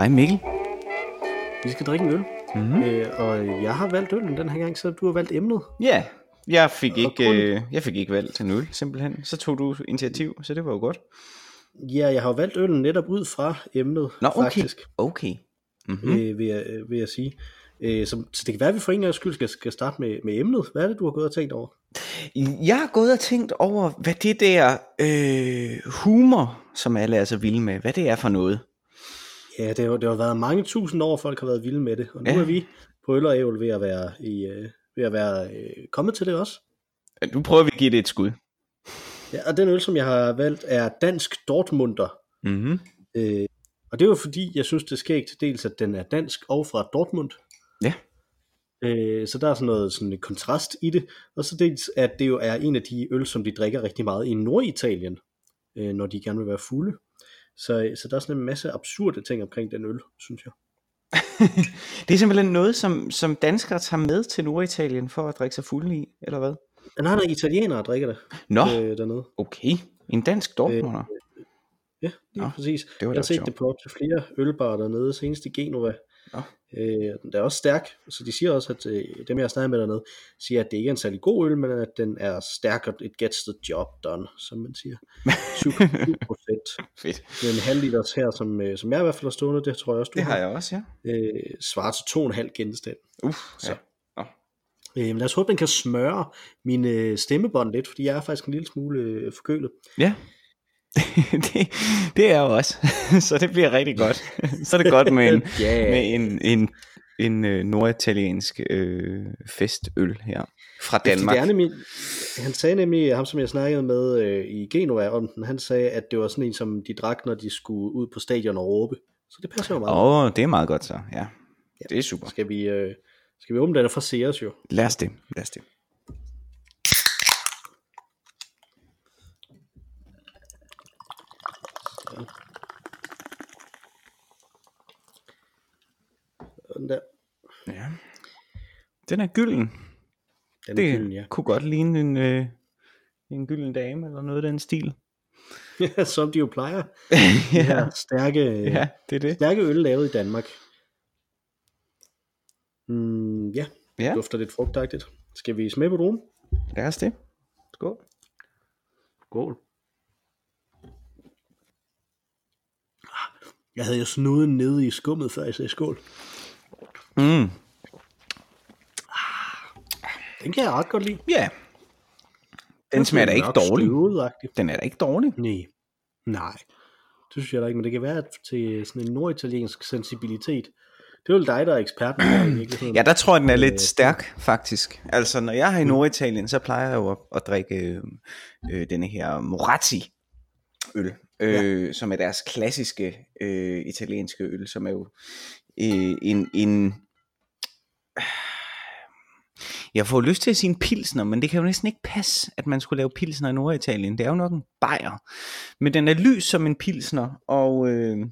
Hej Mikkel. Vi skal drikke en øl, Mm-hmm. øh, og jeg har valgt øllen den her gang, så du har valgt emnet. Ja, jeg fik, ikke, øh, jeg fik ikke valgt en øl, simpelthen. Så tog du initiativ, så det var jo godt. Ja, jeg har valgt øllen netop ud fra emnet, Nå, okay. faktisk, Okay. Mm-hmm. mm. øh, vil, jeg, øh, vil jeg sige. Øh, så, så det kan være, at vi for en gang skyld skal, skal starte med, med emnet. Hvad er det, du har gået og tænkt over? Jeg har gået og tænkt over, hvad det der øh, humor, som alle er så vilde med, hvad det er for noget. Ja, det har, det har været mange tusind år, folk har været vilde med det, og nu Ja. er vi på øl og ævel ved at være, i, øh, ved at være øh, kommet til det også. Nu prøver vi at give det et skud. Ja, og den øl, som jeg har valgt, er Dansk Dortmunder. Mm-hmm. Øh, og det var fordi, jeg synes, det sker til dels, at den er dansk og fra Dortmund. Ja. Øh, så der er sådan noget sådan en kontrast i det. Og så dels, at det jo er en af de øl, som de drikker rigtig meget i Norditalien, øh, når de gerne vil være fulde. Så, så der er sådan en masse absurde ting omkring den øl, synes jeg. Det er simpelthen noget, som, som danskere tager med til Norditalien for at drikke sig fulde i, eller hvad? Men han er italienere, der drikker det Nå, øh, dernede. okay. En dansk Dortmunder. Ja, lige Nå, præcis. det var jeg har set sjovt. det på op til flere ølbarer dernede, senest i Genova. Nå. Øh, den er også stærk, så de siger også, at øh, dem jeg har snakket med dernede, siger, at det ikke er en særlig god øl, men at den er stærk, og it gets the job done, som man siger. 7 procent. Fedt. Med en halv liters her, som, øh, som jeg i hvert fald har stående, det tror jeg også, du Det har jeg også, ja. Øh, svarer til 2,5 genstand. Uff, Så. ja. Øh, men lad os håbe, den kan smøre min øh, stemmebånd lidt, fordi jeg er faktisk en lille smule øh, forkølet. Ja. det, det er jeg også. så det bliver rigtig godt. så er det godt med en, Ja. med en, en, en øh, norditaliensk øh, festøl her fra Danmark. Det er nemlig, han sagde nemlig, ham som jeg snakkede med øh, i Genova om den, han sagde, at det var sådan en, som de drak, når de skulle ud på stadion og råbe. Så det passer jo meget. Åh, oh, det er meget godt så. Ja, det er super. Skal vi, øh, skal vi åbne den fra Sears jo? Lad os det. Lad os det. Den der. Ja. Den er gylden. Den Det er gylden, ja. kunne godt ligne en, øh, en gylden dame eller noget af den stil. ja. Som de jo plejer. De ja, her stærke, ja, det er det. stærke øl lavet i Danmark. Mm, ja, Ja, dufter lidt frugtagtigt. Skal vi smage på druen? lad os det. Skål. Skål. Jeg havde jo snuden nede i skummet, før jeg sagde skål. Mm. Den kan jeg ret godt lide. Ja. Den smager da ikke dårlig. Støvet-agtig. Den er da ikke dårlig. Nej. Nej. Det synes jeg da ikke, men det kan være til sådan en norditaliensk sensibilitet. Det er jo dig, der er eksperten. Ja, der tror jeg, den er Øh, lidt stærk, faktisk. Altså, når jeg er i Norditalien, så plejer jeg jo at, at drikke øh, øh, denne her Moratti øl, øh, ja. som er deres klassiske øh, italienske øl, som er jo øh, en, en jeg får lyst til at sige en pilsner, men det kan jo næsten ikke passe, at man skulle lave pilsner i Norditalien. Det er jo nok en bajer. Men den er lys som en pilsner, og øh,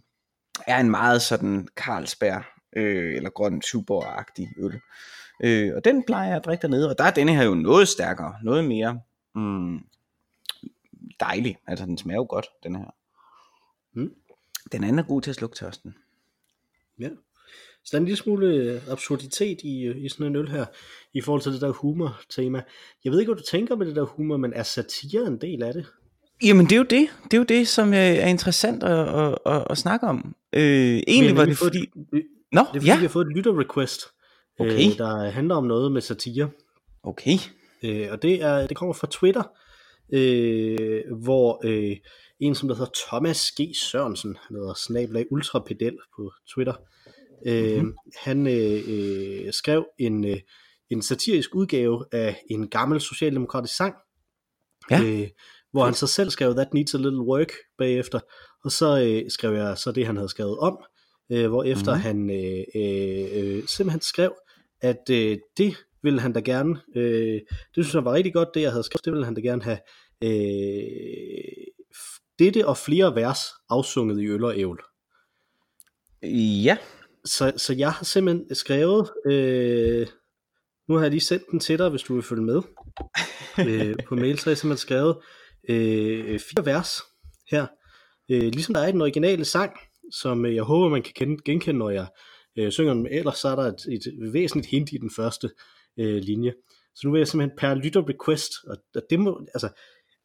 er en meget sådan Carlsberg øh, eller grøn Tuborg-agtig øl. Øh, og den plejer jeg at drikke dernede, og der er denne her jo noget stærkere, noget mere mm, dejlig. Altså den smager jo godt, den her. Mm. Den anden er god til at slukke tørsten. Ja. Så der er en lille smule øh, absurditet i, øh, i sådan en øl her, i forhold til det der humor-tema. Jeg ved ikke, hvad du tænker med det der humor, men er satire en del af det? Jamen det er jo det, det er jo det, som øh, er interessant at, at, at, at snakke om. Øh, egentlig var det fordi... et- Nå, Det er fordi, ja, vi har fået et lytter-request, Okay. øh, der handler om noget med satire. okay. Øh, og det, er, det kommer fra Twitter, øh, hvor øh, en, som der hedder Thomas G. Sørensen, han hedder snablag ultrapedel på Twitter, øh, Mhm. mm-hmm. han øh, øh, skrev en, øh, en satirisk udgave af en gammel socialdemokratisk sang, Ja. øh, hvor han så selv skrev That Needs a Little Work bagefter, og så øh, skrev jeg så det, han havde skrevet om, øh, hvor efter Mhm. mm-hmm. han øh, øh, øh, simpelthen skrev, at øh, det ville han da gerne, øh, det synes jeg var rigtig godt, det jeg havde skrevet, det ville han da gerne have øh, dette og flere vers afsunget i øl og ævl. Ja, så, så jeg har simpelthen skrevet, øh, nu har jeg lige sendt den til dig, hvis du vil følge med øh, på mail, så har jeg simpelthen skrevet øh, fire vers her, øh, ligesom der er i den originale sang, som øh, jeg håber, man kan kende, genkende, når jeg øh, synger den. Ellers så er der et, et væsentligt hint i den første øh, linje. Så nu vil jeg simpelthen per lytter request, og, og det må, altså,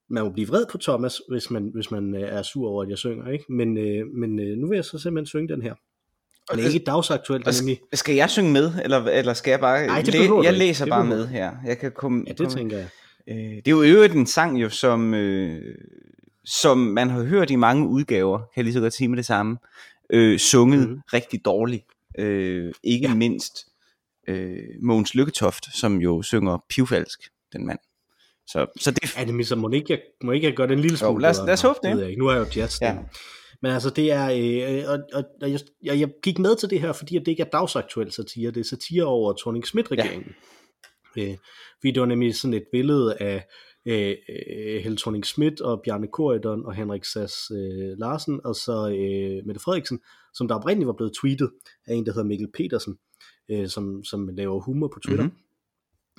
man må blive vred på Thomas, hvis man, hvis man øh, er sur over, at jeg synger, ikke? Men, øh, men øh, nu vil jeg så simpelthen synge den her. Og det er ikke dagsaktuelt, og nemlig. Skal jeg synge med, eller, eller skal jeg bare... Nej, det læ- behøver du jeg læser Det bare med her. Jeg kan komme, Ja, det komme, tænker jeg. Øh, det er jo øvrigt en sang, jo, som, øh, som man har hørt i mange udgaver, kan jeg lige så godt sige med det samme, øh, sunget mm. rigtig dårligt. Øh, ikke ja. mindst øh, Mogens Lykketoft, som jo synger pivfalsk, den mand. Så, så det, Er det ligesom, må ikke jeg, må ikke jeg gøre det en lille Jo, smule lad os- lad os håbe det. jeg ikke. Nu er jeg jo jazz Ja. Men altså det er, øh, og, og, og jeg, jeg, jeg gik med til det her, fordi det ikke er dagsaktuel satire, det er satire over thorning schmidt regeringen ja. øh, fordi det var nemlig sådan et billede af øh, øh, Helle thorning schmidt og Bjarne Corydon og Henrik Sass øh, Larsen, og så øh, Mette Frederiksen, som der oprindeligt var blevet tweetet af en, der hedder Mikkel Petersen, øh, som, som laver humor på Twitter. Mhm.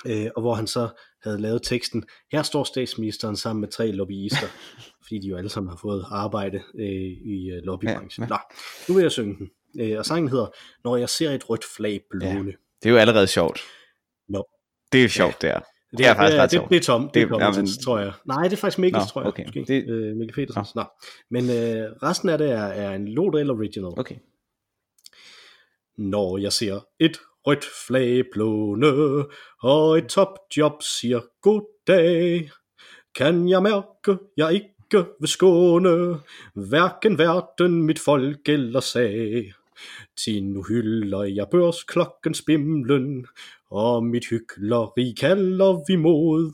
Øh, og hvor han så havde lavet teksten, her står statsministeren sammen med tre lobbyister, fordi de jo alle sammen har fået arbejde øh, i øh, lobbybranchen. Ja, Ja, Nå, nu vil jeg synge den. Øh, og sangen hedder, Når jeg ser et rødt flag blåne. det er jo allerede sjovt. Nå. Det er jo sjovt, det er. Det, Det er faktisk ret sjovt. det, det er Tom, det, Det- er ja, Tom, men- tror jeg. Nej, det er faktisk Mikkels, Nå, tror jeg. okay. Måske. Det- Øh, Mikkel Petersens. Nå. Men øh, resten af det er, er en Lodel Original. Okay. Når jeg ser et rødt flag blåne, og et topjob siger goddag, kan jeg mærke, jeg ikke vil skåne, hverken verden, mit folk eller sag. Til nu hylder jeg børsklokkens bimlen, og mit hykleri kalder vi mod.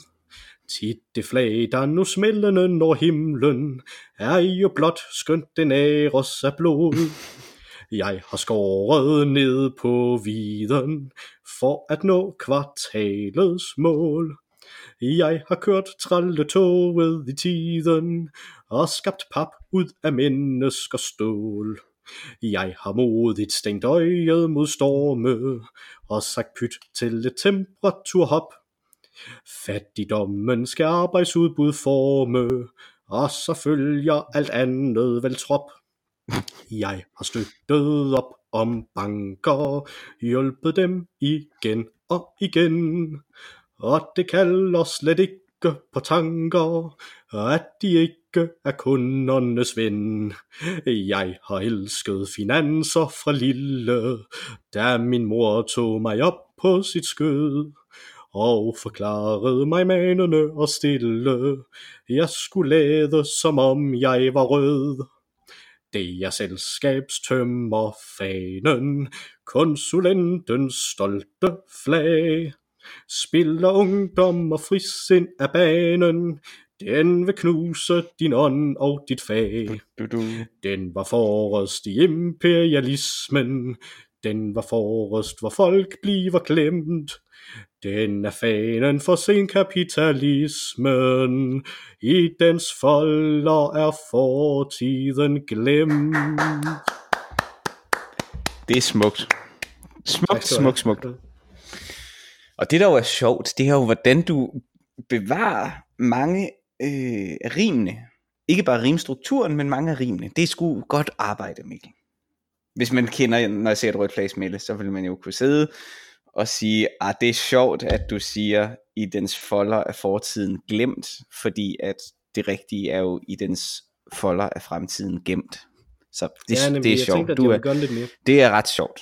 Tit det flag, der nu smældende når himlen, er jo blot skønt den æres af blod. Jeg har skåret ned på viden for at nå kvartalets mål. Jeg har kørt tralletoget i tiden og skabt pap ud af menneskers stål. Jeg har modigt stængt øjet mod storme og sagt pyt til et temperaturhop. Fattigdommen skal arbejdsudbud forme, og så følger alt andet vel trop. Jeg har støttet op om banker, hjulpet dem igen og igen. Og det kalder slet ikke på tanker, at de ikke er kundernes ven. Jeg har elsket finanser fra lille, da min mor tog mig op på sit skød og forklarede mig manende og stille. Jeg skulle lade som om jeg var rød. Det er selskabstømmer fanen, konsulentens stolte flag. Spiller ungdom og frisind af banen, den vil knuse din ånd og dit fag. Du, du. Den var forrest i imperialismen, den var forrest, hvor folk bliver glemt. Den er fanen for sen kapitalismen, i dens folder er fortiden glemt. Det er smukt. Smukt, smukt, smukt. Og det der jo er sjovt, det er jo, hvordan du bevarer mange øh, rimene. Ikke bare rimstrukturen, men mange af rimene. Det er sgu godt arbejde, Mikkel. Hvis man kender, når jeg ser et rødt flag smelle, så vil man jo kunne sidde og sige, at det er sjovt, at du siger, i dens folder er fortiden glemt, fordi at det rigtige er jo i dens folder er fremtiden gemt. Så det, ja, nemlig, det er jeg sjovt. tænkte, du er, lidt mere. det er ret sjovt.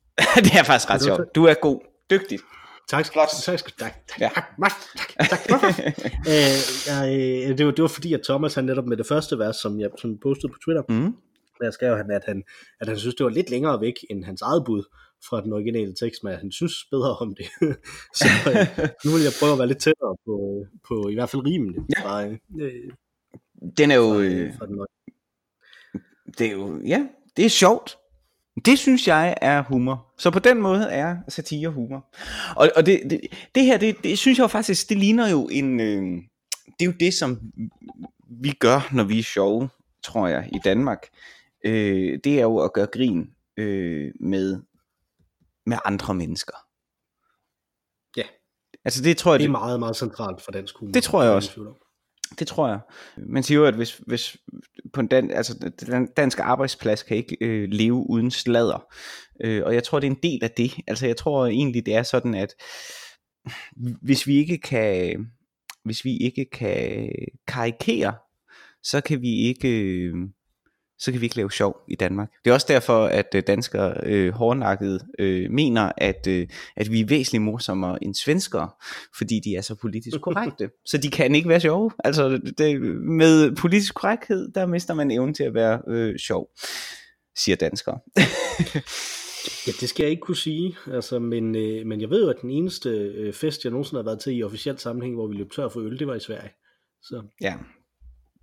det er faktisk ret sjovt. Du er god. Dygtig. Tak, Flot. tak, tak, tak, Ja. tak, tak, tak, tak. øh, jeg, øh, det, var, det var fordi, at Thomas han netop med det første vers, som jeg som postede på Twitter, Mm. Der skrev han, at han, at han synes, det var lidt længere væk end hans eget bud fra den originale tekst, men at han synes bedre om det. så øh, nu vil jeg prøve at være lidt tættere på, på i hvert fald rimene Ja. fra, øh, Den er jo, fra, øh, fra den det er jo, ja, det er sjovt. Det synes jeg er humor. Så på den måde er satire humor. Og, og det, det, det her, det, det synes jeg jo faktisk, det ligner jo en, øh, det er jo det, som vi gør, når vi er sjove, tror jeg, i Danmark. Øh, det er jo at gøre grin øh, med, med andre mennesker. Ja. Altså det tror jeg, Det er det, meget, meget centralt for dansk humor. Det tror jeg også. Det tror jeg. Man siger jo, at hvis, hvis på en dan, altså, den danske arbejdsplads kan ikke øh, leve uden sladder. Øh, og jeg tror, det er en del af det. Altså jeg tror egentlig, det er sådan, at hvis vi ikke kan, hvis vi ikke kan karikere, så kan vi ikke, øh, så kan vi ikke lave sjov i Danmark. Det er også derfor, at øh, danskere øh, hårdnakket øh, mener, at, øh, at vi er væsentligt morsommere end svenskere, fordi de er så politisk korrekte. så de kan ikke være sjove. Altså det, med politisk korrekthed, der mister man evnen til at være øh, sjov, siger danskere. Ja, det skal jeg ikke kunne sige, altså, men, øh, men jeg ved jo, at den eneste øh, fest, jeg nogensinde har været til i officielt sammenhæng, hvor vi løb tør for øl, det var i Sverige. Så. Ja,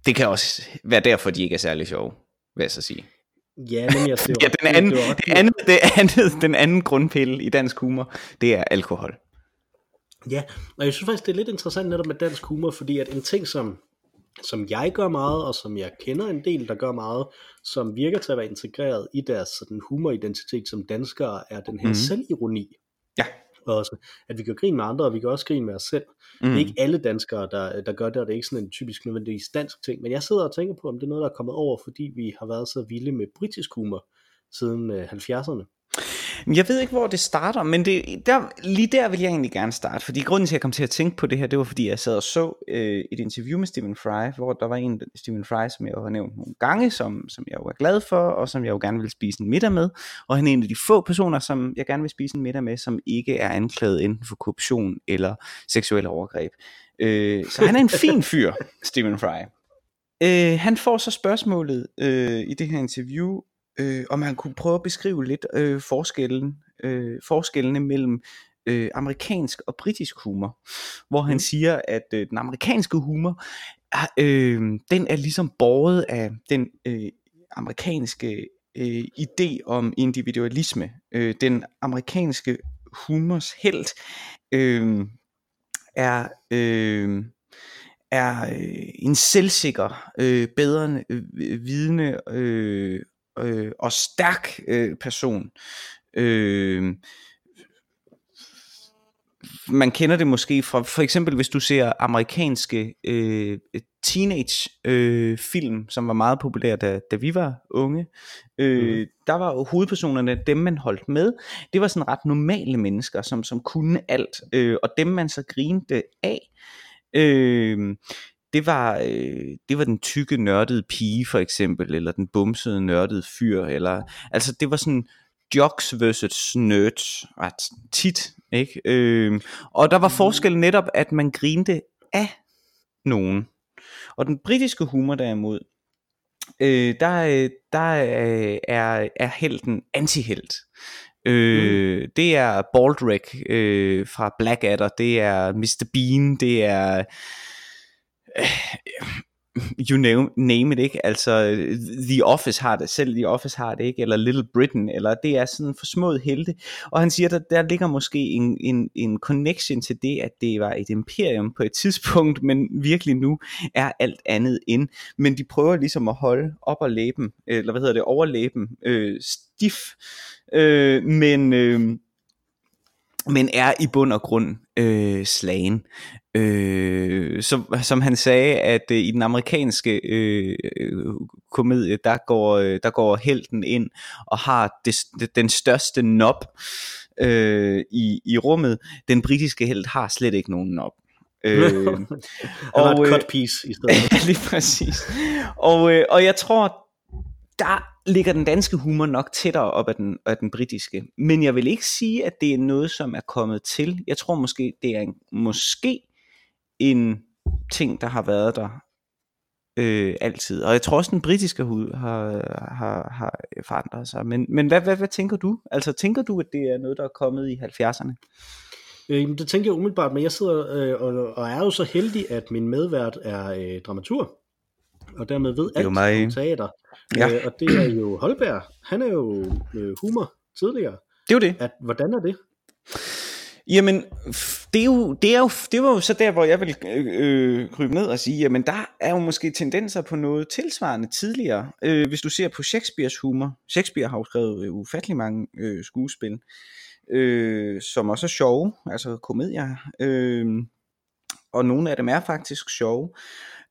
det kan også være derfor, de ikke er særlig sjove, vil jeg så sige. Ja, men jeg ser ja, den anden, det, det, andet, det andet, den anden grundpille i dansk humor, det er alkohol. Ja, og jeg synes faktisk, det er lidt interessant netop med dansk humor, fordi at en ting, som som jeg gør meget, og som jeg kender en del, der gør meget, som virker til at være integreret i deres sådan, humoridentitet som danskere, er den her mm. selvironi. Ja. Også, at vi kan grine med andre, og vi kan også grine med os selv. Mm. Det er mhm. ikke alle danskere, der, der gør det, og det er ikke sådan en typisk nødvendigvis dansk ting, men jeg sidder og tænker på, om det er noget, der er kommet over, fordi vi har været så vilde med britisk humor siden øh, 70'erne. Jeg ved ikke, hvor det starter, men det, der, lige der vil jeg egentlig gerne starte, fordi grunden til, at jeg kom til at tænke på det her, det var, fordi jeg sad og så øh, et interview med Stephen Fry, hvor der var en Stephen Fry, som jeg jo har nævnt nogle gange, som, som jeg jo er glad for, og som jeg jo gerne vil spise en middag med, og han er en af de få personer, som jeg gerne vil spise en middag med, som ikke er anklaget enten for korruption eller seksuelle overgreb. Øh, så han er en fin fyr, Stephen Fry. Øh, han får så spørgsmålet øh, i det her interview, øh, om han kunne prøve at beskrive lidt øh, forskellen, øh, forskellene mellem øh, amerikansk og britisk humor, hvor han mm. siger, at øh, den amerikanske humor, øh, den er ligesom båret af den øh, amerikanske øh, idé om individualisme. Øh, den amerikanske humors held øh, er øh, er øh, en selvsikker, øh, bedre øh, vidne øh, øh, og stærk øh, person. Øh, man kender det måske fra, for eksempel hvis du ser amerikanske øh, teenage øh, film, som var meget populære, da, da vi var unge. Øh, mm. Der var jo hovedpersonerne, dem man holdt med, det var sådan ret normale mennesker, som, som kunne alt, øh, og dem man så grinte af. Øh, det var, øh, det var den tykke nørdede pige for eksempel, eller den bumsede nørdede fyr, eller, altså det var sådan jocks versus nerds ret tit, ikke? Øh, og der var forskel netop, at man grinte af nogen. Og den britiske humor derimod, øh, der, der er, er helten antihelt. Øh, mm. Det er Baldrick øh, fra Blackadder, det er Mr. Bean, det er you name, name it, ikke? Altså, The Office har det, selv The Office har det, ikke? Eller Little Britain, eller det er sådan for smået helte. Og han siger, at der ligger måske en, en, en connection til det, at det var et imperium på et tidspunkt, men virkelig nu er alt andet ind. Men de prøver ligesom at holde op og læben, eller hvad hedder det, overlæben, øh, stif, øh, men... Øh, men er i bund og grund øh, slagen. Øh, som, som han sagde, at øh, i den amerikanske øh, komedie, der går, øh, der går helten ind og har det, den største nop øh, i, i rummet. Den britiske held har slet ikke nogen nop. Øh, og, et cut piece i stedet. lige præcis. Og, øh, og jeg tror, der ligger den danske humor nok tættere op af den, af den britiske. Men jeg vil ikke sige, at det er noget, som er kommet til. Jeg tror måske, det er en, måske en ting, der har været der øh, altid. Og jeg tror også, den britiske hud har, har, har forandret sig. Men, men hvad, hvad, hvad tænker du? Altså tænker du, at det er noget, der er kommet i 70'erne? Øh, det tænker jeg umiddelbart, men jeg sidder øh, og, og er jo så heldig, at min medvært er øh, dramatur, og dermed ved alt om teater. Ja. Øh, og det er jo Holberg. Han er jo øh, humor tidligere. Det er jo det. At, hvordan er det? Jamen, det, er jo, det, er jo, det var jo så der, hvor jeg vil øh, krybe ned og sige, jamen der er jo måske tendenser på noget tilsvarende tidligere. Øh, hvis du ser på Shakespeares humor. Shakespeare har jo skrevet øh, ufattelig mange øh, skuespil, øh, som også er sjove, altså komedier. Øh, og nogle af dem er faktisk sjove.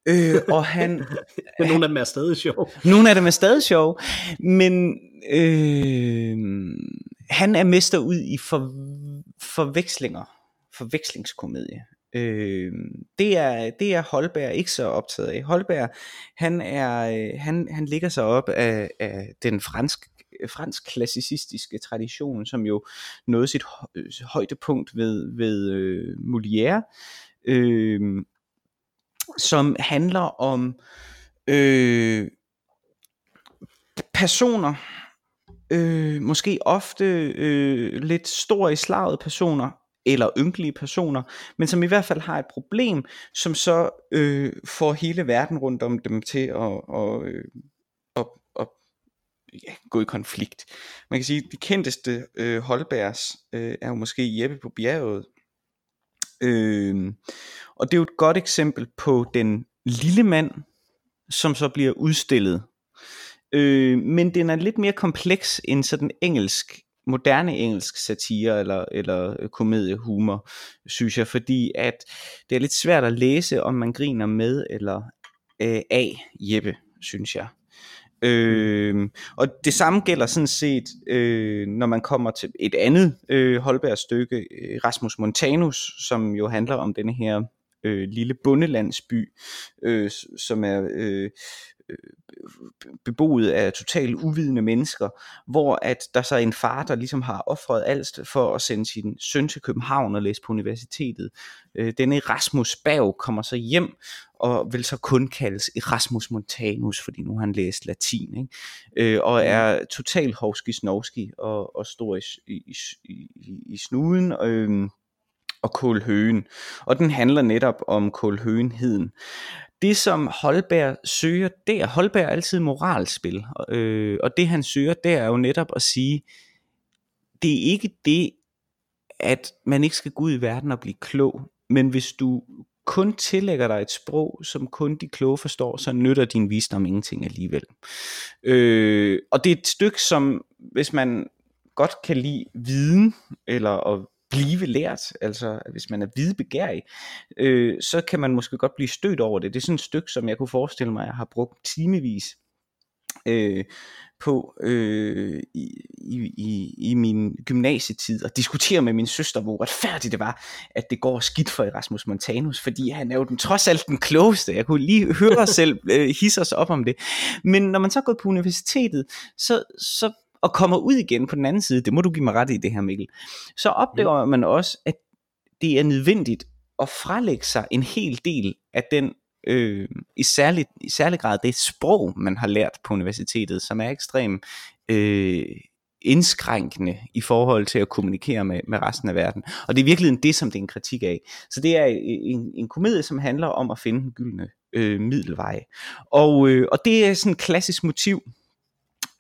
Øh, og han, Men nogle af dem er stadig sjove. nogle af dem er stadig sjove, men øh, han er mester ud i for, forvekslinger, forvekslingskomedie. Øh, det er det er Holberg ikke så optaget af. Holberg han er han han ligger sig op af, af den fransk fransk klassicistiske tradition, som jo nåede sit hø- højdepunkt ved ved øh, Molière, øh, som handler om øh, personer, øh, måske ofte øh, lidt store i slaget personer, eller ynkelige personer, men som i hvert fald har et problem, som så øh, får hele verden rundt om dem til at, og, øh, at, at ja, gå i konflikt. Man kan sige, at de kendteste øh, Holbergs øh, er jo måske Jeppe på bjerget. Øh, og det er jo et godt eksempel på den lille mand, som så bliver udstillet. Øh, men den er lidt mere kompleks end sådan engelsk moderne engelsk satire eller, eller øh, komediehumor, synes jeg, fordi at det er lidt svært at læse, om man griner med eller øh, af Jeppe, synes jeg. Øh, og det samme gælder sådan set, øh, når man kommer til et andet øh, Holberg stykke, øh, Rasmus Montanus, som jo handler om denne her øh, lille bundelandsby, øh, som er øh, øh beboet af totalt uvidende mennesker, hvor at der så er en far, der ligesom har offret alt for at sende sin søn til København og læse på universitetet. Øh, denne Erasmus Berg kommer så hjem og vil så kun kaldes Erasmus Montanus, fordi nu har han læst latin, ikke? Øh, og er totalt hovski snovski og, og stor i, i, i, i snuden. Øh, og Kålhøen. Og den handler netop om Kålhøenheden det som Holberg søger der, Holberg er altid moralspil, øh, og det han søger der er jo netop at sige, det er ikke det, at man ikke skal gå ud i verden og blive klog, men hvis du kun tillægger dig et sprog, som kun de kloge forstår, så nytter din visdom ingenting alligevel. Øh, og det er et stykke, som hvis man godt kan lide viden, eller at blive lært, altså hvis man er videbegærig, øh, så kan man måske godt blive stødt over det. Det er sådan et stykke, som jeg kunne forestille mig, at jeg har brugt timevis øh, på øh, i, i, i min gymnasietid og diskutere med min søster, hvor retfærdigt det var, at det går skidt for Erasmus Montanus, fordi han er jo den, trods alt den klogeste. Jeg kunne lige høre os selv øh, hisse os op om det. Men når man så går på universitetet, så, så og kommer ud igen på den anden side, det må du give mig ret i det her Mikkel, så oplever man også, at det er nødvendigt at frelægge sig en hel del af den, øh, i, særlig, i særlig grad det sprog, man har lært på universitetet, som er ekstremt øh, indskrænkende i forhold til at kommunikere med, med resten af verden. Og det er virkelig det, som det er en kritik af. Så det er en, en komedie, som handler om at finde den gyldne øh, middelvej. Og, øh, og det er sådan et klassisk motiv,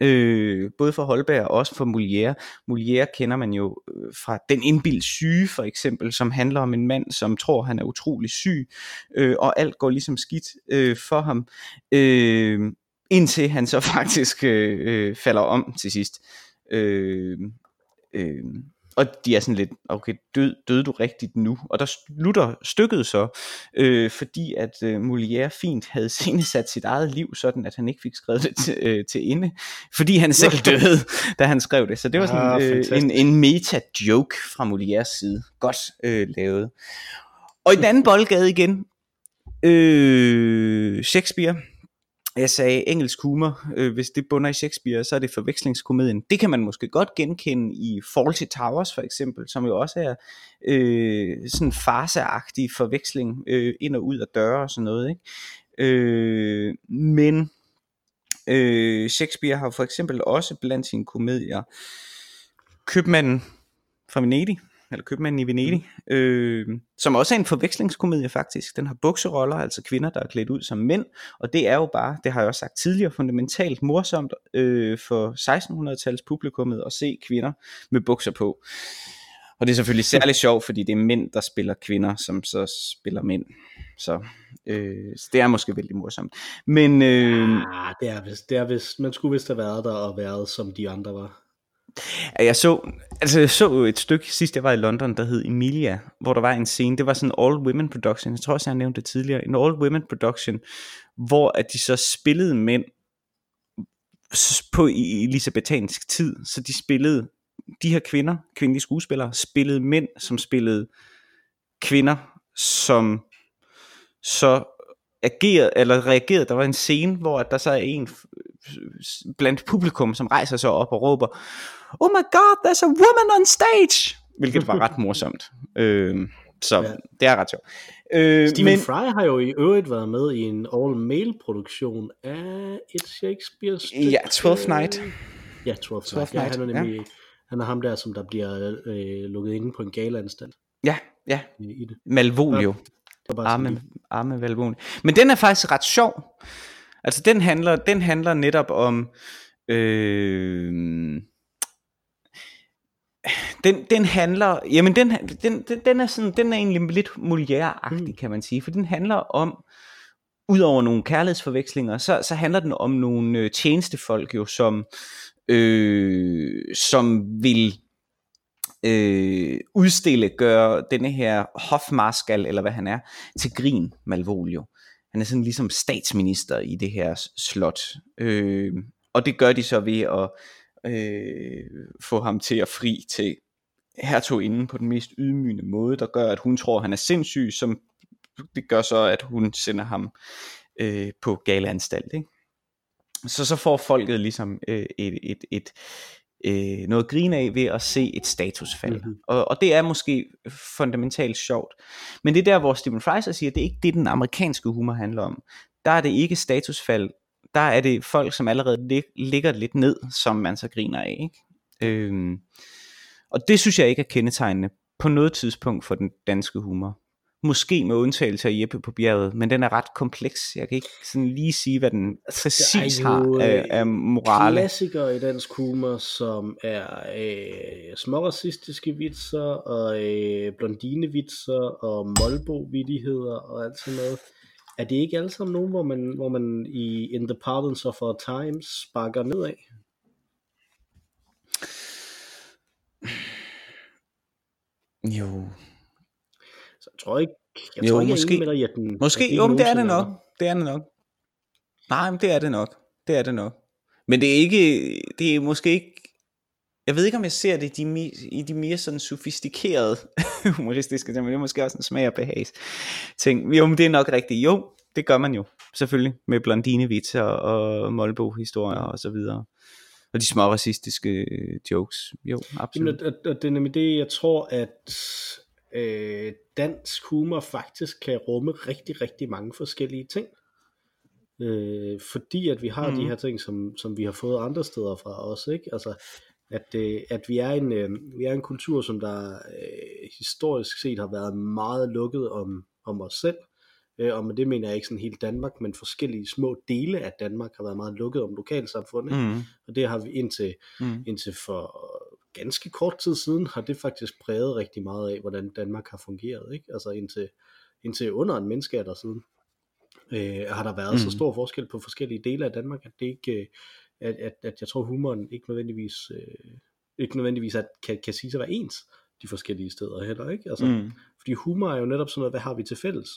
øh, både for Holberg og også for Molière. Molière kender man jo øh, fra Den indbild syge for eksempel, som handler om en mand, som tror, han er utrolig syg, øh, og alt går ligesom skidt øh, for ham, øh, indtil han så faktisk øh, øh, falder om til sidst. Øh, øh, og de er sådan lidt, okay, død, døde du rigtigt nu? Og der slutter stykket så, øh, fordi at øh, Molière fint havde sat sit eget liv, sådan at han ikke fik skrevet det til, øh, til ende, fordi han selv døde, da han skrev det. Så det var sådan ah, øh, en, en meta-joke fra Molières side. Godt øh, lavet. Og i den anden boldgade igen, øh, Shakespeare, jeg sagde engelsk humor, øh, hvis det bunder i Shakespeare, så er det forvekslingskomedien. Det kan man måske godt genkende i Fawlty Towers for eksempel, som jo også er øh, sådan farseagtig forveksling øh, ind og ud af døre og sådan noget. Ikke? Øh, men øh, Shakespeare har for eksempel også blandt sine komedier Købmanden fra Venedig, eller Købmanden i Venedig, øh, som også er en forvekslingskomedie faktisk. Den har bukseroller, altså kvinder, der er klædt ud som mænd, og det er jo bare, det har jeg også sagt tidligere, fundamentalt morsomt øh, for 1600-tals publikummet at se kvinder med bukser på. Og det er selvfølgelig særligt sjovt, fordi det er mænd, der spiller kvinder, som så spiller mænd. Så, øh, så det er måske vældig morsomt. Men, øh, ja, det er vist, det er vist, man skulle vist have været der og været, som de andre var. Jeg så, altså jeg så et stykke sidst jeg var i London, der hed Emilia, hvor der var en scene, det var sådan en all women production, jeg tror også jeg har nævnt det tidligere, en all women production, hvor at de så spillede mænd på elisabetansk tid, så de spillede, de her kvinder, kvindelige skuespillere, spillede mænd, som spillede kvinder, som så agerede, eller reagerede, der var en scene, hvor der så er en blandt publikum, som rejser sig op og råber, oh my god, there's a woman on stage, hvilket var ret morsomt. Øh, så ja. det er ret sjovt. Øh, Stephen men, Fry har jo i øvrigt været med i en all-male produktion af et Shakespeare-stykke. Ja, 12 Night. Ja, 12 Night. Ja, han er nemlig, ja. han er ham der, som der bliver øh, lukket inde på en galeanstalt. Ja, ja. I, i det. Malvolio. Ja, arme, arme Malvolio. Men den er faktisk ret sjov. Altså den handler, den handler netop om øh, den, den handler, jamen den, den, den, er sådan, den er egentlig lidt Molière-agtig, mm. kan man sige, for den handler om, udover nogle kærlighedsforvekslinger, så, så handler den om nogle øh, tjenestefolk jo, som, øh, som vil øh, udstille, gøre denne her hofmarskal, eller hvad han er, til grin, Malvolio. Han er sådan ligesom statsminister i det her slot. Øh, og det gør de så ved at øh, få ham til at fri til hertoginden på den mest ydmygende måde, der gør, at hun tror, at han er sindssyg, som det gør så, at hun sender ham øh, på galeanstalt. Ikke? Så så får folket ligesom øh, et, et, et, øh, noget grin af ved at se et statusfald. Mm-hmm. Og, og det er måske fundamentalt sjovt. Men det er der, hvor Stephen Fry siger, det er ikke det, den amerikanske humor handler om. Der er det ikke statusfald der er det folk, som allerede lig, ligger lidt ned, som man så griner af. Ikke? Øhm, og det synes jeg ikke er kendetegnende på noget tidspunkt for den danske humor. Måske med undtagelse af Jeppe på bjerget, men den er ret kompleks. Jeg kan ikke sådan lige sige, hvad den altså, præcis har af, af morale. klassikere i dansk humor, som er øh, småracistiske vitser, og øh, blondinevitser, og molbo-vittigheder, og alt sådan noget er det ikke alle sammen nogen, hvor man, hvor man i In the Parlance of Our Times sparker nedad? Jo. Tror ikke, jeg jo, tror ikke, måske, jeg med dig, at den, måske, at jo, men det er det nok. Det er det nok. Nej, men det er det nok. Det er det nok. Men det er ikke, det er måske ikke jeg ved ikke, om jeg ser det i de, i de mere sådan sofistikerede humoristiske ting, men det er måske også en smag og behags ting. Jo, men det er nok rigtigt. Jo, det gør man jo, selvfølgelig, med blondinevitser og Molbo-historier og så videre. Og de små racistiske øh, jokes. Jo, absolut. Jamen, og, og det er nemlig det, jeg tror, at øh, dansk humor faktisk kan rumme rigtig, rigtig mange forskellige ting. Øh, fordi at vi har mm. de mhm. her ting, som, som vi har fået andre steder fra os, ikke? Altså, at, øh, at vi, er en, øh, vi er en kultur, som der øh, historisk set har været meget lukket om, om os selv, øh, og med det mener jeg ikke sådan helt Danmark, men forskellige små dele af Danmark har været meget lukket om lokalsamfundet, mm. og det har vi indtil, mm. indtil for ganske kort tid siden, har det faktisk præget rigtig meget af, hvordan Danmark har fungeret, ikke? altså indtil, indtil under en menneskealder siden. Øh, har der været mm. så stor forskel på forskellige dele af Danmark, at det ikke, øh, at, at, at jeg tror humoren ikke nødvendigvis, øh, ikke nødvendigvis at, kan, kan sige sig være ens de forskellige steder heller, ikke? Altså, mm. Fordi humor er jo netop sådan noget, hvad har vi til fælles?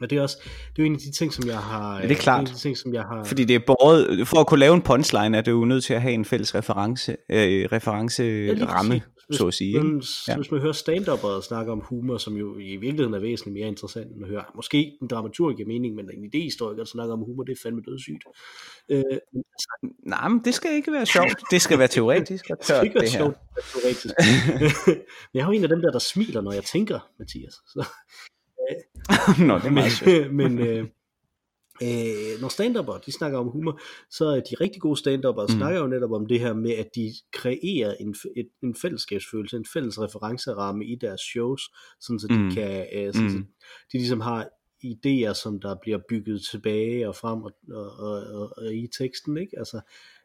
Og det er også, det er jo en af de ting, som jeg har... Det er klart. En af de ting, som jeg har... Fordi det er både, for at kunne lave en punchline, er du jo nødt til at have en fælles reference, øh, reference ja, hvis, så at sige. Ikke? Hvis, ja. hvis man hører stand og snakke om humor, som jo i virkeligheden er væsentligt mere interessant end at høre, måske en dramaturg giver mening, men en idehistoriker, der snakker om humor, det er fandme dødssygt. Øh, altså, Nej, men det skal ikke være sjovt. Det skal være teoretisk det skal ikke være det sjovt, teoretisk. men jeg har en af dem der, der smiler, når jeg tænker, Mathias. Så, Nå, det er meget sjovt. men, øh, øh, når stand de snakker om humor, så er de rigtig gode stand mm. snakker jo netop om det her med, at de kreerer en, et, en fællesskabsfølelse, en fælles referenceramme i deres shows, sådan så de mm. kan, øh, sådan, mm. så de ligesom har idéer, som der bliver bygget tilbage og frem og, og, og, og, og i teksten, ikke? Altså,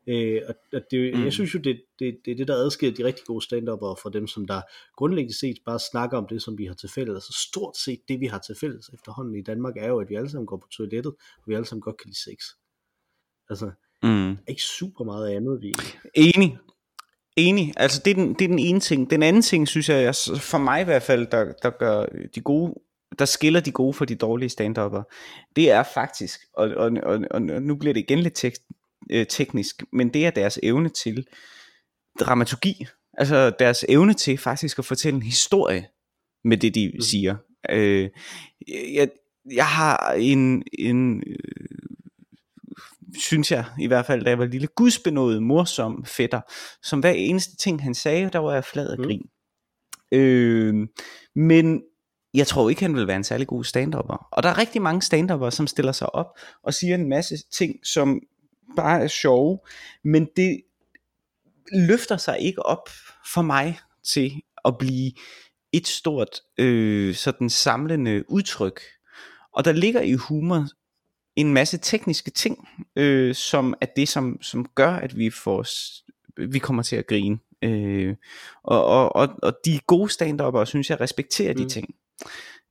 Øh, og det, mm. jeg synes jo, det, det, det er det, der adskiller de rigtig gode stand fra dem, som der grundlæggende set bare snakker om det, som vi har til fælles. Altså stort set det, vi har til fælles efterhånden i Danmark, er jo, at vi alle sammen går på toilettet, og vi alle sammen godt kan lide sex. Altså, mm. ikke super meget andet. Vi... Enig. Enig. Altså, det er, den, det er den ene ting. Den anden ting, synes jeg, for mig i hvert fald, der, der gør de gode der skiller de gode fra de dårlige stand det er faktisk, og, og, og, og nu bliver det igen lidt tek, øh, teknisk, men det er deres evne til dramaturgi, altså deres evne til faktisk at fortælle en historie med det, de mm. siger. Øh, jeg, jeg har en, en øh, synes jeg i hvert fald, da jeg var lille, gudsbenået, morsom fætter, som hver eneste ting, han sagde, der var jeg flad af mm. grin. Mm. Øh, men jeg tror ikke, han vil være en særlig god stand -upper. Og der er rigtig mange stand som stiller sig op og siger en masse ting, som bare er sjove, men det løfter sig ikke op for mig til at blive et stort øh, sådan samlende udtryk. Og der ligger i humor en masse tekniske ting, øh, som er det, som, som gør, at vi får vi kommer til at grine. Øh, og, og, og, og de gode stand synes jeg respekterer mm. de ting.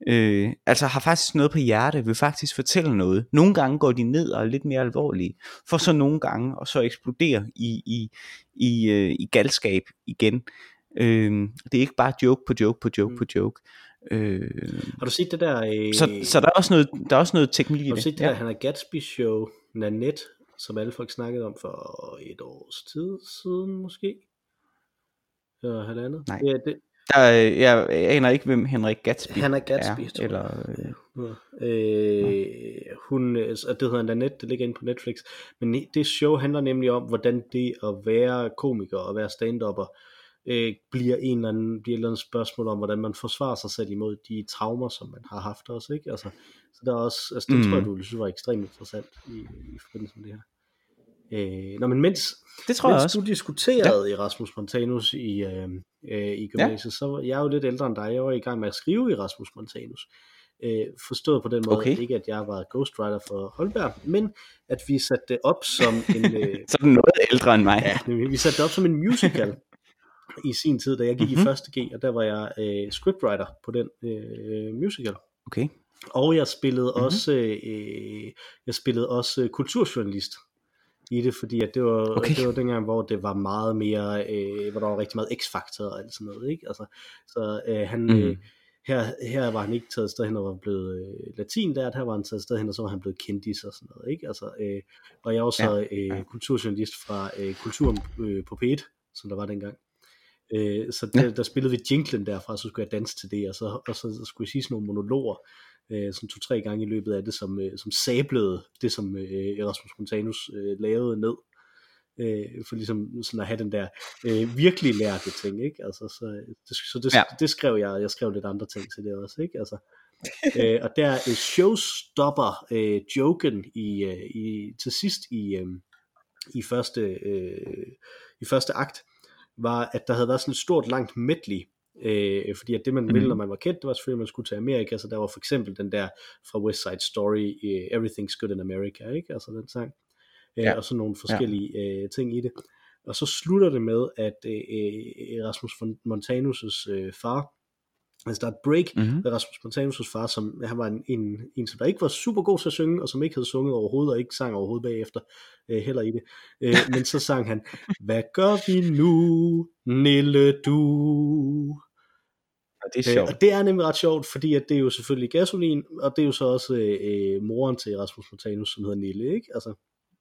Øh, altså har faktisk noget på hjerte, vil faktisk fortælle noget. Nogle gange går de ned og er lidt mere alvorlige, for så nogle gange og så eksplodere i, i, i, øh, i galskab igen. Øh, det er ikke bare joke på joke på joke mm. på joke. Øh, har du set det der? Øh, så, så der er også noget, der er også noget teknik i det. Har du set det ja. der, han er Gatsby show, Nanette, som alle folk snakkede om for et års tid siden måske? Eller halvandet? Nej. Ja, det, der, jeg aner ikke, hvem Henrik Gatsby Han er Gatsby, er, eller, øh, øh, hun, altså, det hedder Nanette, det ligger inde på Netflix, men det show handler nemlig om, hvordan det at være komiker og være stand-upper, øh, bliver en eller anden, bliver et eller andet spørgsmål om, hvordan man forsvarer sig selv imod de traumer, som man har haft også, ikke? Altså, så der er også, altså det mm. tror jeg, du synes var ekstremt interessant i, i forbindelse med det her. Øh, nå, men mens, det tror mens jeg også. du diskuterede ja. Erasmus Montanus i, øh, øh, i gymnasiet, ja. så var jeg jo lidt ældre end dig. Jeg var i gang med at skrive Erasmus Montanus. Øh, forstået på den måde, okay. ikke at jeg var ghostwriter for Holberg, men at vi satte det op som en... Øh, så er noget ældre end mig. Ja, vi satte det op som en musical i sin tid, da jeg gik mm-hmm. i mhm. første G, og der var jeg øh, scriptwriter på den øh, musical. Okay. Og jeg spillede mm-hmm. også øh, jeg spillede også øh, kulturjournalist i det, fordi at det var, okay. det var dengang, hvor det var meget mere, øh, hvor der var rigtig meget x-faktor og alt sådan noget, ikke? Altså, så øh, han, mm. øh, her, her var han ikke taget sted hen og var blevet øh, latin der, her var han taget sted hen, og så var han blevet kendis og sådan noget, ikke? Altså, øh, og jeg var så ja. øh, kulturjournalist fra øh, Kulturen øh, på P1, som der var dengang. Øh, så der, ja. der spillede vi jinglen derfra, så skulle jeg danse til det, og så, og så, så skulle jeg sige sådan nogle monologer, øh, sådan to-tre gange i løbet af det, som, øh, som sablede det, som øh, Erasmus Montanus øh, lavede ned. Øh, for ligesom sådan at have den der øh, virkelig lærte ting, ikke? Altså, så det, så det, ja. det skrev jeg, jeg skrev lidt andre ting til det også, ikke? Altså, øh, og der er showstopper øh, joken i, øh, i, til sidst i, øh, i, første, øh, i første akt, var, at der havde været sådan et stort langt medley Øh, fordi at det man ville, når mhm. man var kendt, det var selvfølgelig, at man skulle til Amerika, så der var for eksempel den der fra West Side Story, uh, Everything's Good in America, ikke? Altså den sang. Øh, ja. og så nogle forskellige ja. uh, ting i det. Og så slutter det med, at uh, Erasmus Montanus' uh, far, Altså der er et break mm-hmm. med Rasmus Montanus' far, som han var en, en, en, som der ikke var super god til at synge, og som ikke havde sunget overhovedet, og ikke sang overhovedet bagefter, øh, heller i det. Øh, men så sang han, hvad gør vi nu, Nille du? Og det er sjovt. Øh, og det er nemlig ret sjovt, fordi at det er jo selvfølgelig gasolin, og det er jo så også øh, moren til Rasmus Montanus, som hedder Nille, ikke? Altså,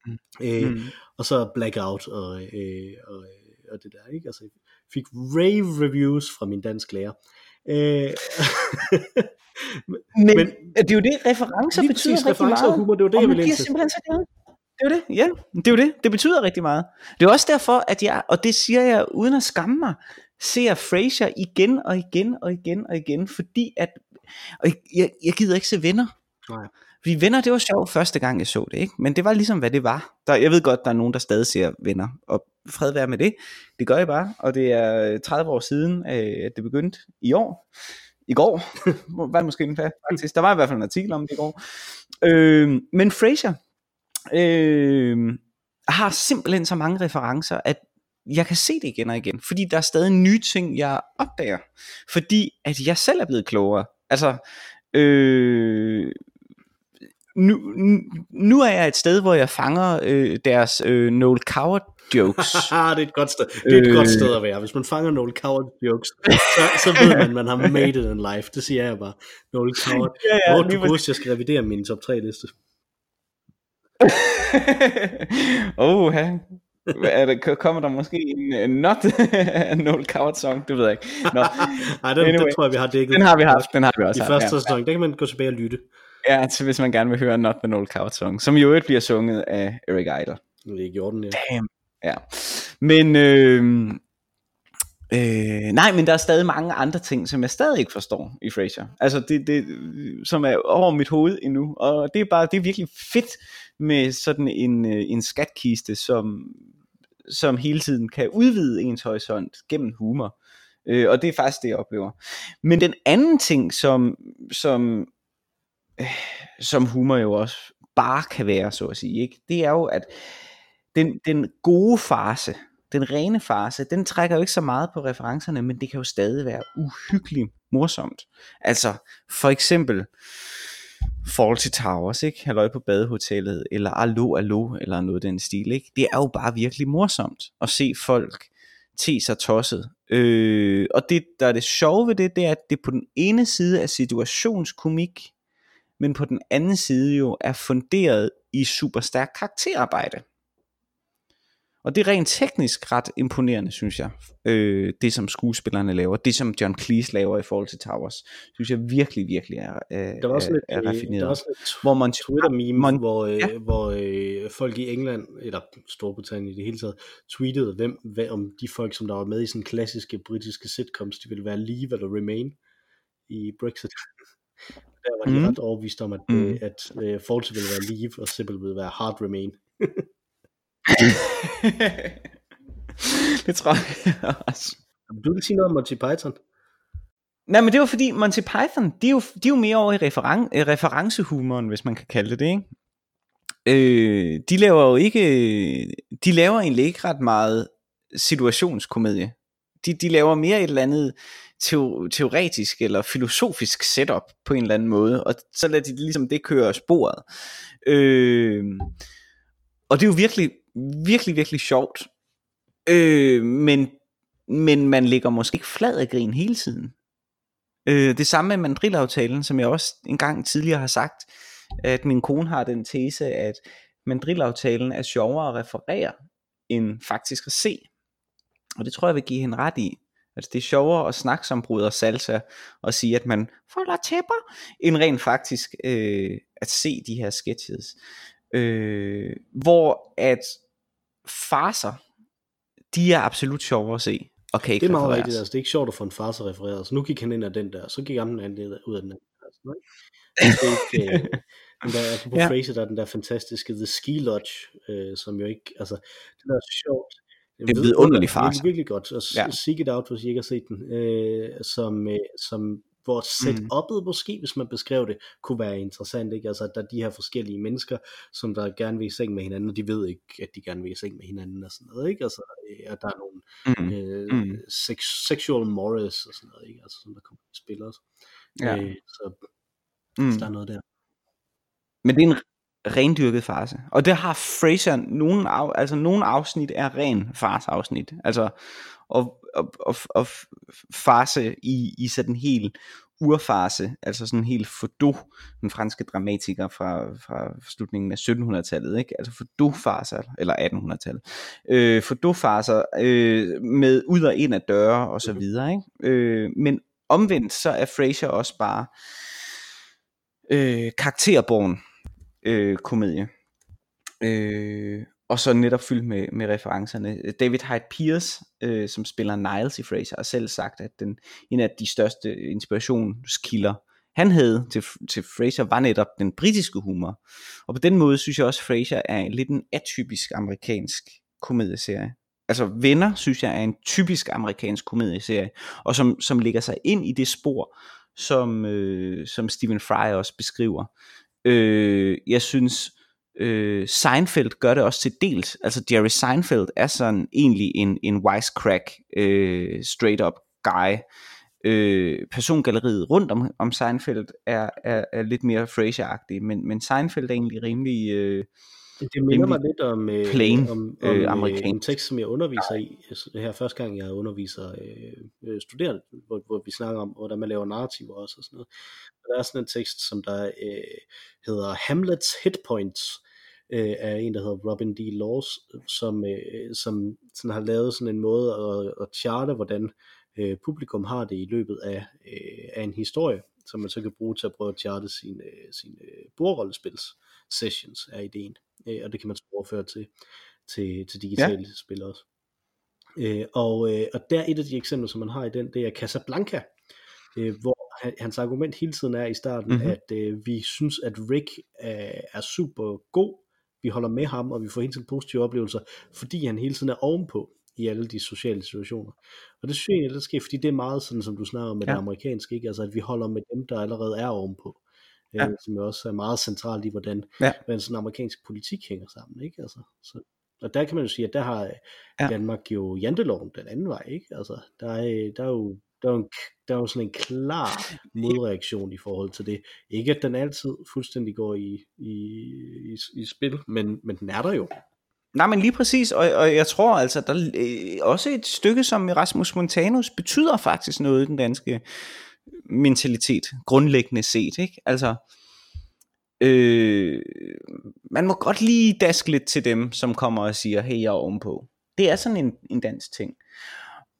mm. øh, mm. Og så Blackout og, øh, og, og det der, ikke? Altså, fik rave reviews fra min dansk lærer. Øh, men, men, det er jo det, referencer betyder rigtig referencer meget. humor, det var det, og jeg ville ind til. simpelthen så glad. Det er det, ja. Det er jo det. Det betyder rigtig meget. Det er også derfor, at jeg, og det siger jeg uden at skamme mig, ser Frasier igen og igen og igen og igen, fordi at, og jeg, jeg gider ikke se venner. Nej. Fordi venner, det var sjovt første gang, jeg så det, ikke? Men det var ligesom, hvad det var. Der, jeg ved godt, der er nogen, der stadig ser venner, og fred være med det. Det gør jeg bare, og det er 30 år siden, at det begyndte i år. I går, var det måske en faktisk. Der var i hvert fald en artikel om det i går. Øh, men Frasier øh, har simpelthen så mange referencer, at jeg kan se det igen og igen, fordi der er stadig nye ting, jeg opdager, fordi at jeg selv er blevet klogere. Altså, øh, nu, nu er jeg et sted, hvor jeg fanger øh, deres øh, Noel Coward jokes. det er et godt sted. Det er et øh... godt sted at være. Hvis man fanger Noel Coward jokes, så, så ved man, at man har made it in life. Det siger jeg bare. Noel Coward. ja, ja, Hvor du huske, jeg skal revidere min top 3 liste. oh, ha. Er det, kommer der måske en not Noel Coward song? Det ved jeg ikke. Nå. Ej, den, anyway, den tror jeg, vi har dækket. Den har vi haft, den har vi også I haft, første ja. sæson, der kan man gå tilbage og lytte. Ja, til hvis man gerne vil høre Not the Noel Coward song, som jo ikke bliver sunget af Eric Idle. Det er Jordan, ja. Damn. Ja. Men, øh, øh, nej, men der er stadig mange andre ting, som jeg stadig ikke forstår i Frasier. Altså, det, det, som er over mit hoved endnu. Og det er bare, det er virkelig fedt med sådan en, øh, en skatkiste, som, som hele tiden kan udvide ens horisont gennem humor. Øh, og det er faktisk det, jeg oplever. Men den anden ting, som, som, øh, som humor jo også bare kan være, så at sige, ikke? det er jo, at den, den gode fase, den rene fase, den trækker jo ikke så meget på referencerne, men det kan jo stadig være uhyggeligt morsomt. Altså, for eksempel, Faulty Towers, ikke? Halløj på badehotellet, eller Allo Allo, eller noget den stil, ikke? Det er jo bare virkelig morsomt at se folk te sig tosset. Øh, og det, der er det sjove ved det, det er, at det på den ene side er situationskomik, men på den anden side jo er funderet i super stærk karakterarbejde. Og det er rent teknisk ret imponerende, synes jeg. Øh, det som skuespillerne laver, det som John Cleese laver i forhold til Towers, synes jeg virkelig, virkelig er, øh, der var også er, lidt, er raffineret. Der var også lidt hvor man Twitter-meme, man, hvor, øh, ja. hvor øh, folk i England, eller Storbritannien i det hele taget, tweetede, hvem, hvad, om de folk, som der var med i sådan klassiske britiske sitcoms, de ville være Leave eller Remain i Brexit. Der var de mm. ret overbevist om, at, mm. øh, at øh, Fawlty ville være Leave, og Sybil ville være Hard Remain. det tror jeg også. Du vil sige noget om Monty Python? Nej, men det var fordi Monty Python, de er jo, de er jo mere over i referen, referencehumoren, hvis man kan kalde det det, ikke? Øh, de laver jo ikke, de laver egentlig ikke ret meget situationskomedie. De, de laver mere et eller andet teoretisk eller filosofisk setup på en eller anden måde, og så lader de ligesom det køre sporet. Øh, og det er jo virkelig virkelig, virkelig sjovt. Øh, men, men man ligger måske ikke flad af grin hele tiden. Øh, det samme med mandrilaftalen, som jeg også engang tidligere har sagt, at min kone har den tese, at mandrilaftalen er sjovere at referere, end faktisk at se. Og det tror jeg vil give hende ret i. Altså det er sjovere at snakke som bruder salsa og sige, at man folder tæpper, end rent faktisk øh, at se de her sketches. Øh, hvor at farser, de er absolut sjove at se. Og kan ikke det er meget rigtigt, altså det er ikke sjovt at få en farser refereret. Så nu gik han ind af den der, så gik han anden ud af den der. Altså, nej. Det er ikke, øh, den der, altså på ja. Fraser, der er den der fantastiske The Ski Lodge, øh, som jo ikke, altså, det er sjovt. Det er vidunderlig farse. Det er virkelig godt. Og ja. Seek It Out, hvis I ikke har set den, øh, som, øh, som hvor setup'et mm. måske, hvis man beskrev det, kunne være interessant, ikke? Altså, at der er de her forskellige mennesker, som der gerne vil i seng med hinanden, og de ved ikke, at de gerne vil i seng med hinanden, og sådan noget, ikke? Altså, øh, at der er nogle mm. Øh, mm. Sex, sexual morals, og sådan noget, ikke? Altså, som der kommer i spil også. Ja. Øh, så, mm. så der er noget der. Men det er en rendyrket farse. Og det har Fraser, nogle, af, altså nogle afsnit er ren fars afsnit. Altså, og, og, og, og farse i, i sådan helt urfase, altså sådan helt Fodot, den franske dramatiker fra, fra slutningen af 1700-tallet, ikke? altså Fodot-faser, eller 1800-tallet, øh, Fodot-faser øh, med ud og ind af døre og så mhm. videre, ikke? Øh, men omvendt så er Fraser også bare øh, karakterborn øh, komedie. Øh, og så netop fyldt med, med referencerne. David Hyde Pierce, øh, som spiller Niles i Fraser, har selv sagt, at den, en af de største inspirationskilder, han havde til, til Fraser, var netop den britiske humor. Og på den måde synes jeg også, at Fraser er en lidt en atypisk amerikansk komedieserie. Altså Venner, synes jeg, er en typisk amerikansk komedieserie, og som, som ligger sig ind i det spor, som, øh, som Stephen Fry også beskriver. Øh, jeg synes, Øh, Seinfeld gør det også til dels. Altså Jerry Seinfeld er sådan egentlig en, en wisecrack, øh, straight up guy. øh, persongalleriet rundt om, om Seinfeld er, er, er lidt mere Frasier-agtigt, men, men Seinfeld er egentlig rimelig... Øh, det minder mig lidt om, øh, plain, om, øh, om øh, amerikansk. en tekst, som jeg underviser i. Det her første gang, jeg underviser øh, øh, studerende, hvor, hvor vi snakker om, hvordan man laver narrativer også og sådan noget. Og der er sådan en tekst, som der øh, hedder Hamlets Hit Points, øh, af en, der hedder Robin D. Laws, som, øh, som sådan har lavet sådan en måde at, at charte, hvordan øh, publikum har det i løbet af, øh, af en historie, som man så kan bruge til at prøve at charte sine, sine bordrollespils sessions, er ideen. Øh, og det kan man så overføre til, til, til digitale ja. spil også. Øh, og, øh, og der er et af de eksempler, som man har i den, det er Casablanca, øh, hvor hans argument hele tiden er i starten, mm-hmm. at øh, vi synes, at Rick øh, er super god, vi holder med ham, og vi får hele tiden positive oplevelser, fordi han hele tiden er ovenpå i alle de sociale situationer. Og det synes jeg, det sker, fordi det er meget sådan, som du snakker om med ja. det amerikanske, ikke? Altså, at vi holder med dem, der allerede er ovenpå. Ja. Øh, som også er meget centralt i, hvordan, ja. hvordan sådan amerikansk politik hænger sammen. Ikke? Altså, så, og der kan man jo sige, at der har ja. Danmark jo janteloven den anden vej. Ikke? Altså, der, er, der er jo der er, jo en, der er jo sådan en klar modreaktion i forhold til det. Ikke at den altid fuldstændig går i, i, i, i spil, men, men den er der jo. Nej, men lige præcis, og, og jeg tror altså, der er også et stykke som Erasmus Montanus betyder faktisk noget i den danske mentalitet, grundlæggende set, ikke? Altså, øh, man må godt lige daske lidt til dem, som kommer og siger, hey, jeg er ovenpå. Det er sådan en, en dansk ting.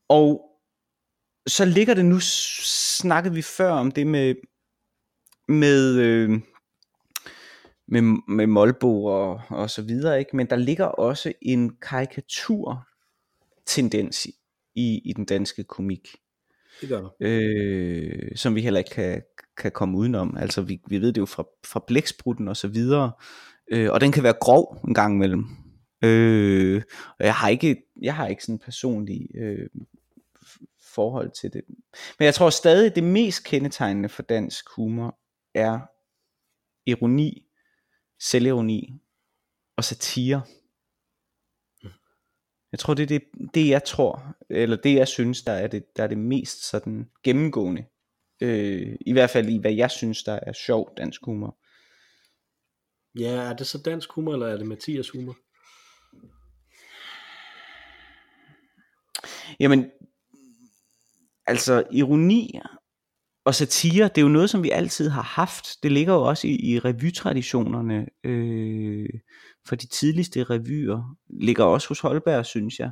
Og så ligger det nu, snakkede vi før om det med, med, øh, med, med Molbo og, og så videre, ikke? men der ligger også en karikatur tendens i, i den danske komik. Det gør der. Øh, som vi heller ikke kan, kan komme udenom. Altså vi, vi ved det jo fra, fra blæksprutten og så videre. Øh, og den kan være grov en gang imellem. Øh, og jeg har ikke, jeg har ikke sådan en personlig øh, forhold til det. Men jeg tror stadig, det mest kendetegnende for dansk humor er ironi, selvironi og satire. Jeg tror, det er det, det jeg tror, eller det jeg synes, der er det, der er det mest sådan gennemgående. Øh, I hvert fald i, hvad jeg synes, der er sjov dansk humor. Ja, er det så dansk humor, eller er det Mathias humor? Jamen, altså ironi og satire, det er jo noget, som vi altid har haft. Det ligger jo også i, i revytraditionerne øh, for de tidligste revyer. Ligger også hos Holberg, synes jeg.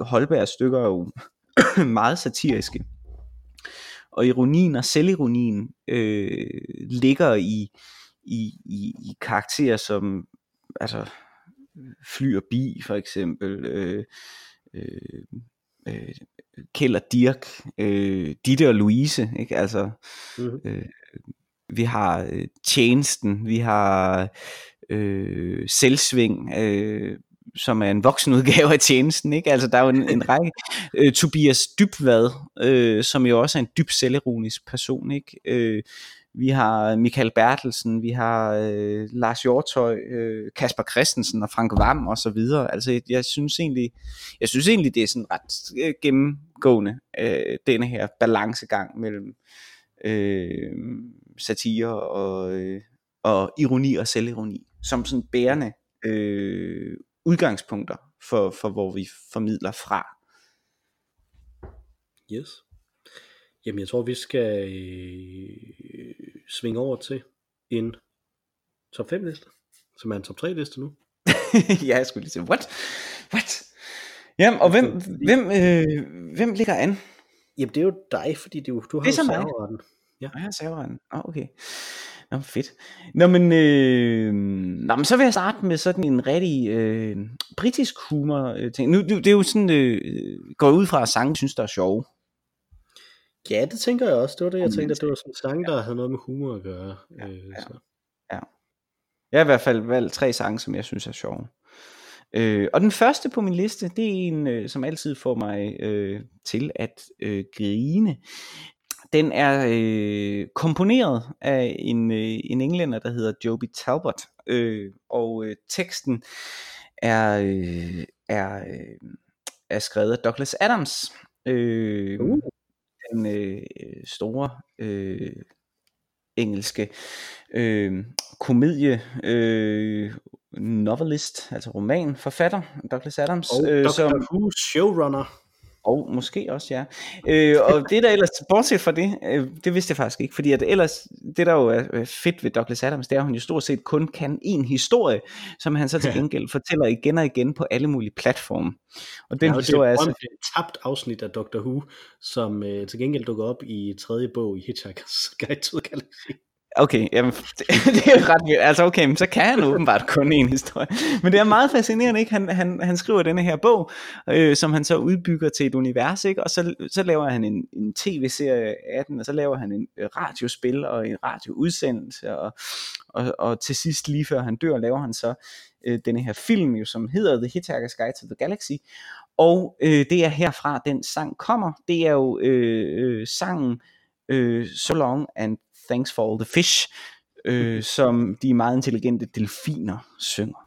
Holbergs stykker er jo meget satiriske. Og ironien og selvironien øh, ligger i, i, i, i karakterer som altså, Fly og Bi for eksempel. Øh, øh, øh, Kjeld og Dirk, øh, Ditte og Louise, ikke? Altså, mm-hmm. øh, vi har øh, tjenesten, vi har øh, selvsving, øh, som er en voksenudgave af tjenesten, ikke? Altså, der er jo en, en række. Øh, Tobias Dybvad, øh, som jo også er en dyb selvironisk person, ikke? Øh, vi har øh, Michael Bertelsen, vi har øh, Lars Hjortøj, øh, Kasper Christensen og Frank Vam og så videre. Altså jeg synes egentlig, jeg synes egentlig det er sådan ret øh, gennemgående øh, denne her balancegang mellem øh, satire og, øh, og ironi og selvironi som sådan bærende øh, udgangspunkter for, for hvor vi formidler fra. Yes. Jamen jeg tror vi skal øh, svinge over til en top 5 liste, som er en top 3 liste nu. ja, jeg skulle lige sige, what? What? Jamen, og hvem, hvem, øh, hvem ligger an? Jamen, det er jo dig, fordi du, du har det er jo serveretten. Ja. jeg har serveretten. Åh, oh, okay. Nå, fedt. Nå, men, øh, nå, men så vil jeg starte med sådan en rigtig øh, britisk humor øh, ting. Nu, det er jo sådan, øh, går ud fra, at sangen synes, der er sjove. Ja, det tænker jeg også. Det var det, jeg tænkte, at det var sådan en sang, der havde noget med humor at gøre. Ja, øh, ja. Så. ja. Jeg har i hvert fald valgt tre sange, som jeg synes er sjove. Øh, og den første på min liste, det er en, øh, som altid får mig øh, til at øh, grine. Den er øh, komponeret af en, øh, en englænder, der hedder Joby Talbot, øh, og øh, teksten er, øh, er, øh, er skrevet af Douglas Adams. Øh, uh den øh, store øh, engelske øh, komedie øh, novelist, altså romanforfatter, Douglas Adams. Og øh, Dr. som, Who showrunner. Og måske også, ja. Øh, og det der ellers, bortset fra det, øh, det vidste jeg faktisk ikke, fordi at ellers, det der jo er øh, fedt ved Douglas Adams, det er, at hun jo stort set kun kan en historie, som han så til gengæld fortæller igen og igen på alle mulige platforme. Og den Ja, og historie er det er så... et tabt afsnit af Doctor Who, som øh, til gengæld dukker op i tredje bog i Hitchhiker's Guide to the Galaxy. Okay, jamen, det, det er ret vildt. Altså okay, men så kan han åbenbart kun en historie. Men det er meget fascinerende, ikke? Han, han, han skriver denne her bog, øh, som han så udbygger til et univers, ikke? Og så, så laver han en, en tv-serie af den, og så laver han en øh, radiospil og en radioudsendelse, og, og, og til sidst, lige før han dør, laver han så øh, denne her film, jo, som hedder The Hitchhiker's Guide to the Galaxy. Og øh, det er herfra, den sang kommer. Det er jo øh, øh, sangen øh, So Long and Thanks for All the Fish, øh, mm-hmm. som de meget intelligente delfiner synger.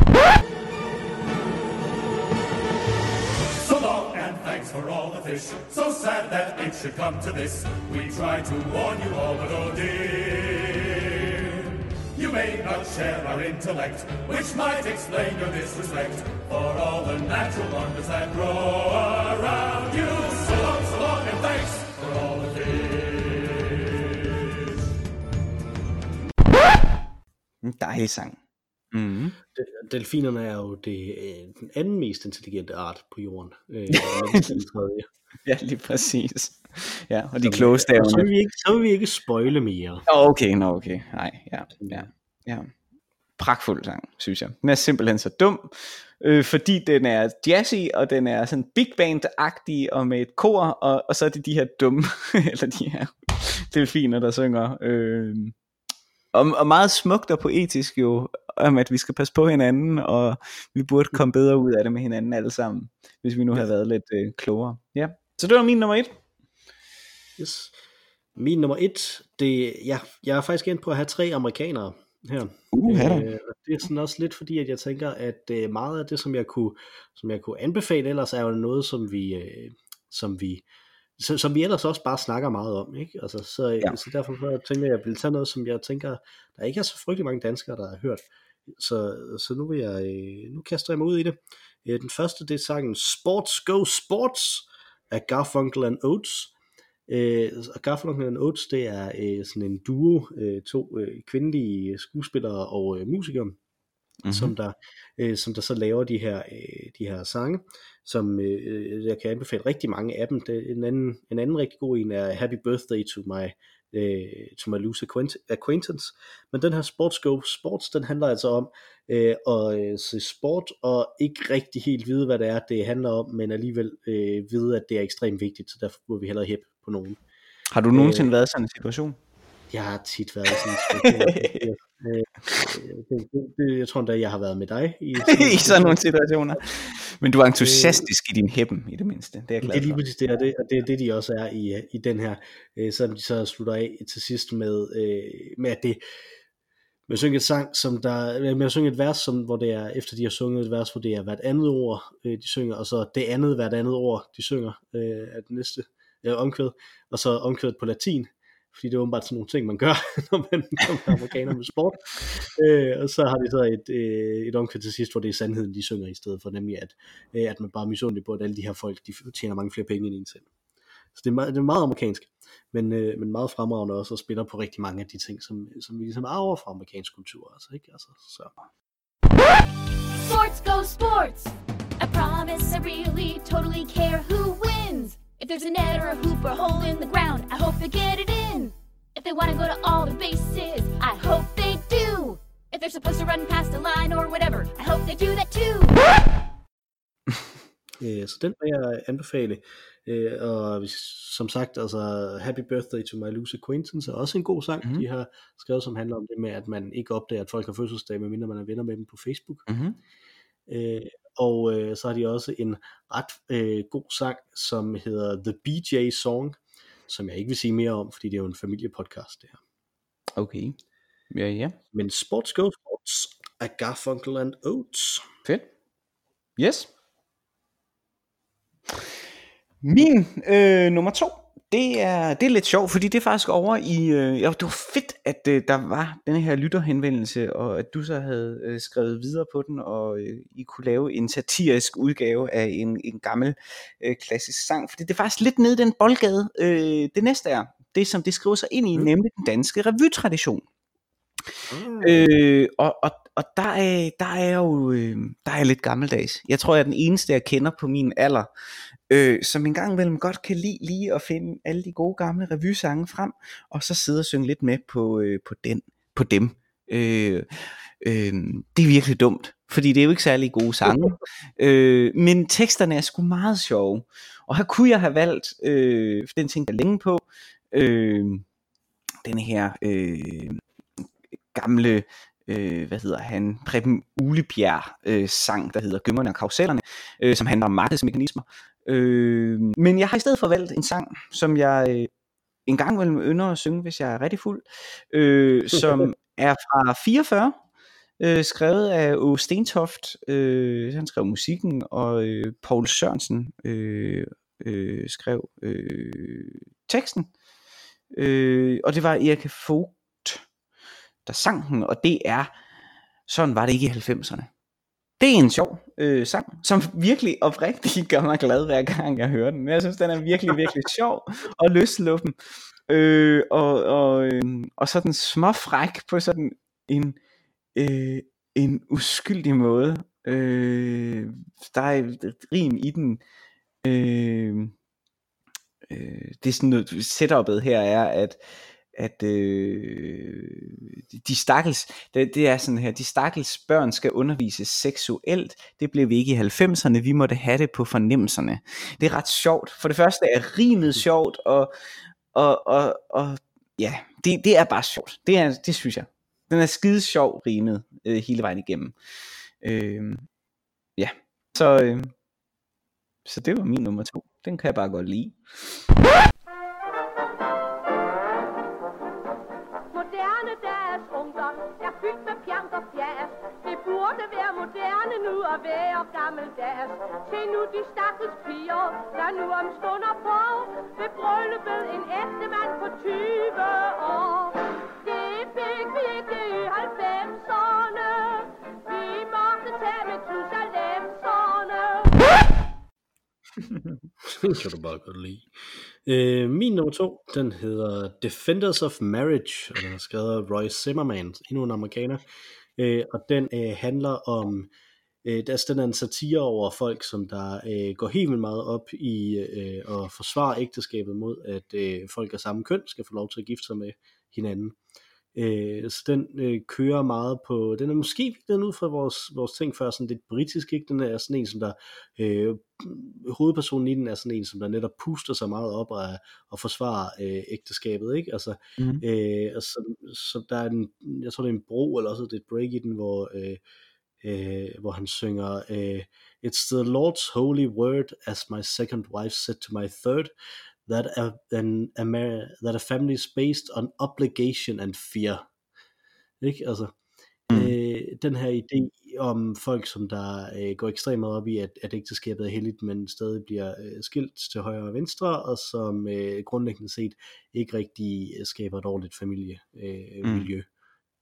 So long and thanks for all the fish. So sad that it should come to this. We try to warn you all, but oh dear. You may not share our intellect, which might explain your disrespect for all the natural wonders that grow around you. En dejlig sang. Mm. De- Delfinerne er jo det, øh, den anden mest intelligente art på jorden. Øh. Ja, lige præcis. Ja, og de øh, er og Så vil vi ikke, så vil vi ikke spoile mere. Åh, Okay, nå okay. Nej, ja, ja, ja. Pragtfuld sang, synes jeg. Den er simpelthen så dum, øh, fordi den er jazzy, og den er sådan big band-agtig, og med et kor, og, og så er det de her dumme, eller de her delfiner, der synger. Øh, og, og meget smukt og poetisk jo, om at vi skal passe på hinanden, og vi burde komme bedre ud af det med hinanden alle sammen, hvis vi nu havde været lidt øh, klogere. Ja, så det var min nummer et. Yes. Min nummer et, det, ja, jeg er faktisk endt på at have tre amerikanere her. Uh, Øh, det er sådan også lidt fordi, at jeg tænker, at øh, meget af det, som jeg kunne, som jeg kunne anbefale ellers, er jo noget, som vi, øh, som vi, som, som vi ellers også bare snakker meget om, ikke? Altså, så, Ja. ja. så derfor så tænker jeg, at jeg vil tage noget, som jeg tænker, der ikke er så frygtelig mange danskere, der har hørt. Så, så nu vil jeg, øh, nu kaster jeg mig ud i det. Øh, Den første, det er sangen Sports Go Sports af Garfunkel and Oates. Øh, og Garfunkel and Oates, det er øh, sådan en duo, øh, to øh, kvindelige skuespillere og øh, musikere, mm-hmm. som, der, øh, som der så laver de her, øh, de her sange, som øh, jeg kan anbefale rigtig mange af dem. Det, en, anden, en anden rigtig god en er Happy Birthday to my øh, to my loose acquaint- acquaintance. Men den her Sports Go Sports, den handler altså om øh, at øh, se sport og ikke rigtig helt vide, hvad det er, det handler om, men alligevel øh, vide, at det er ekstremt vigtigt, så derfor må vi hellere hæppe på nogen. Har du nogensinde været i sådan en situation? Jeg har tit været sådan en. Øh, øh, det, det, det, jeg tror endda, jeg har været med dig i, I sådan nogle situationer. Men du er entusiastisk i din hæppen, i det mindste. Det er jeg Det glad er lige præcis det, og det, og det er det, de også er i, i den her, øh, selvom de så slutter af til sidst med, øh, med at det, med at synge et sang, som der, med at synge et vers, som, hvor det er, efter de har sunget et vers, hvor det er hvert andet ord, øh, de synger, og så det andet hvert andet ord, de synger, øh, er det næste øh, omkvæd, og så omkvædet på latin, fordi det er åbenbart sådan nogle ting, man gør, når man, når man er amerikaner med sport. Øh, og så har de så et, øh, et omkvæd til sidst, hvor det er sandheden, de synger i stedet for, nemlig at, øh, at man bare er misundelig på, at alle de her folk, de tjener mange flere penge end en selv. Så det er, meget, det er meget amerikansk, men, øh, men meget fremragende også, og spiller på rigtig mange af de ting, som, som vi ligesom arver fra amerikansk kultur. Altså, ikke? Altså, så. Sports go sports! I promise I really totally care who wins. If there's a net or a hoop or a hole in the ground, I hope they get it in. If they want to go to all the bases, I hope they do. If they're supposed to run past a line or whatever, I hope they do that too. Øh, så den vil jeg anbefale. Øh, og som sagt, altså Happy Birthday to My Loose Acquaintance er også en god sang, Mhm. mm-hmm. de har skrevet, som handler om det med, at man ikke opdager, at folk har fødselsdag, medmindre man er venner med dem på Facebook. Mm-hmm. Øh, og øh, så har de også en ret øh, god sang, som hedder The BJ Song, som jeg ikke vil sige mere om, fordi det er jo en familiepodcast det her. Okay. Ja, ja. Men Sports Go Sports af Garfunkel and Oates. Fedt. Yes. Min øh, nummer to, det er, det er lidt sjovt, fordi det er faktisk over i, øh, ja, det var fedt, at øh, der var denne her lytterhenvendelse, og at du så havde øh, skrevet videre på den, og øh, I kunne lave en satirisk udgave af en, en gammel øh, klassisk sang, fordi det er faktisk lidt nede i den boldgade, øh, det næste er, det som det skriver sig ind i, mm. nemlig den danske revytradition. Mm. Øh, og, og, og der er, der er jo øh, der er lidt gammeldags. Jeg tror, jeg er den eneste, jeg kender på min alder, øh, som en gang imellem godt kan lide lige at finde alle de gode gamle revysange frem, og så sidde og synge lidt med på, øh, på, den, på dem. Øh, øh, det er virkelig dumt, fordi det er jo ikke særlig gode sange, øh, men teksterne er sgu meget sjove. Og her kunne jeg have valgt, øh, for den tænkte jeg længe på, øh, den her øh, gamle øh, hvad hedder han, Preben Ulebjerg øh, sang, der hedder Gømmerne og Karusellerne, øh, som handler om markedsmekanismer. Øh, men jeg har i stedet for valgt en sang, som jeg øh, en gang imellem ynder at synge, hvis jeg er rigtig fuld, øh, som er fra 44, øh, skrevet af O. Stentoft, øh, han skrev musikken, og øh, Paul Sørensen øh, øh, skrev øh, teksten. Øh, og det var Erik Vogt, der sang den, og det er, sådan var det ikke i 90'erne. Det er en sjov øh, sang, som virkelig oprigtigt gør mig glad hver gang jeg hører den. Jeg synes, den er virkelig, virkelig sjov og løsluppen. Øh, og, og, øh, og sådan småfræk på sådan en, øh, en uskyldig måde. Øh, der er et rim i den. Øh, øh, det er sådan noget, setup'et her er, at at øh, de stakkels, det, det er sådan her, de stakkels børn skal undervises seksuelt, det blev vi ikke i 90'erne, vi måtte have det på fornemmelserne. Det er ret sjovt. For det første er rimet sjovt, og, og, og, og ja, det, det er bare sjovt. Det, er, det synes jeg. Den er skide sjov rimet øh, hele vejen igennem. Øh, ja, så, øh, så det var min nummer to. Den kan jeg bare godt lide. Nu og være gammeldags. Se nu de stakkels piger, der nu om stunder på, ved brylluppet en ægte mand på 20 år. Det fik vi ikke i 90'erne. Vi måtte tage med tusalemserne. det kan du bare godt lide. Øh, min nummer to, den hedder Defenders of Marriage, og den er skrevet af Roy Zimmerman, endnu en amerikaner. Øh, og den øh, handler om øh, der, den er en satire over folk, som der øh, går helt vildt meget op i øh, at forsvare ægteskabet mod, at øh, folk af samme køn skal få lov til at gifte sig med hinanden. Øh, så den øh, kører meget på, den er måske den ud fra vores, vores ting før, sådan lidt britisk, ikke? Den er sådan en, som der, øh, hovedpersonen i den er sådan en, som der netop puster sig meget op og, og forsvarer øh, ægteskabet, ikke? Altså, mm. øh, altså, så der er en, jeg tror det er en bro, eller også det er et break i den, hvor øh, øh, hvor han synger, øh, It's the Lord's holy word, as my second wife said to my third, that a, an, a, that a family is based on obligation and fear. Ikke? Altså, mm. øh, den her idé om folk, som der øh, går ekstremt meget op i, at, at ægteskabet er heldigt, men stadig bliver øh, skilt til højre og venstre, og som øh, grundlæggende set ikke rigtig øh, skaber et ordentligt familiemiljø, øh, mm.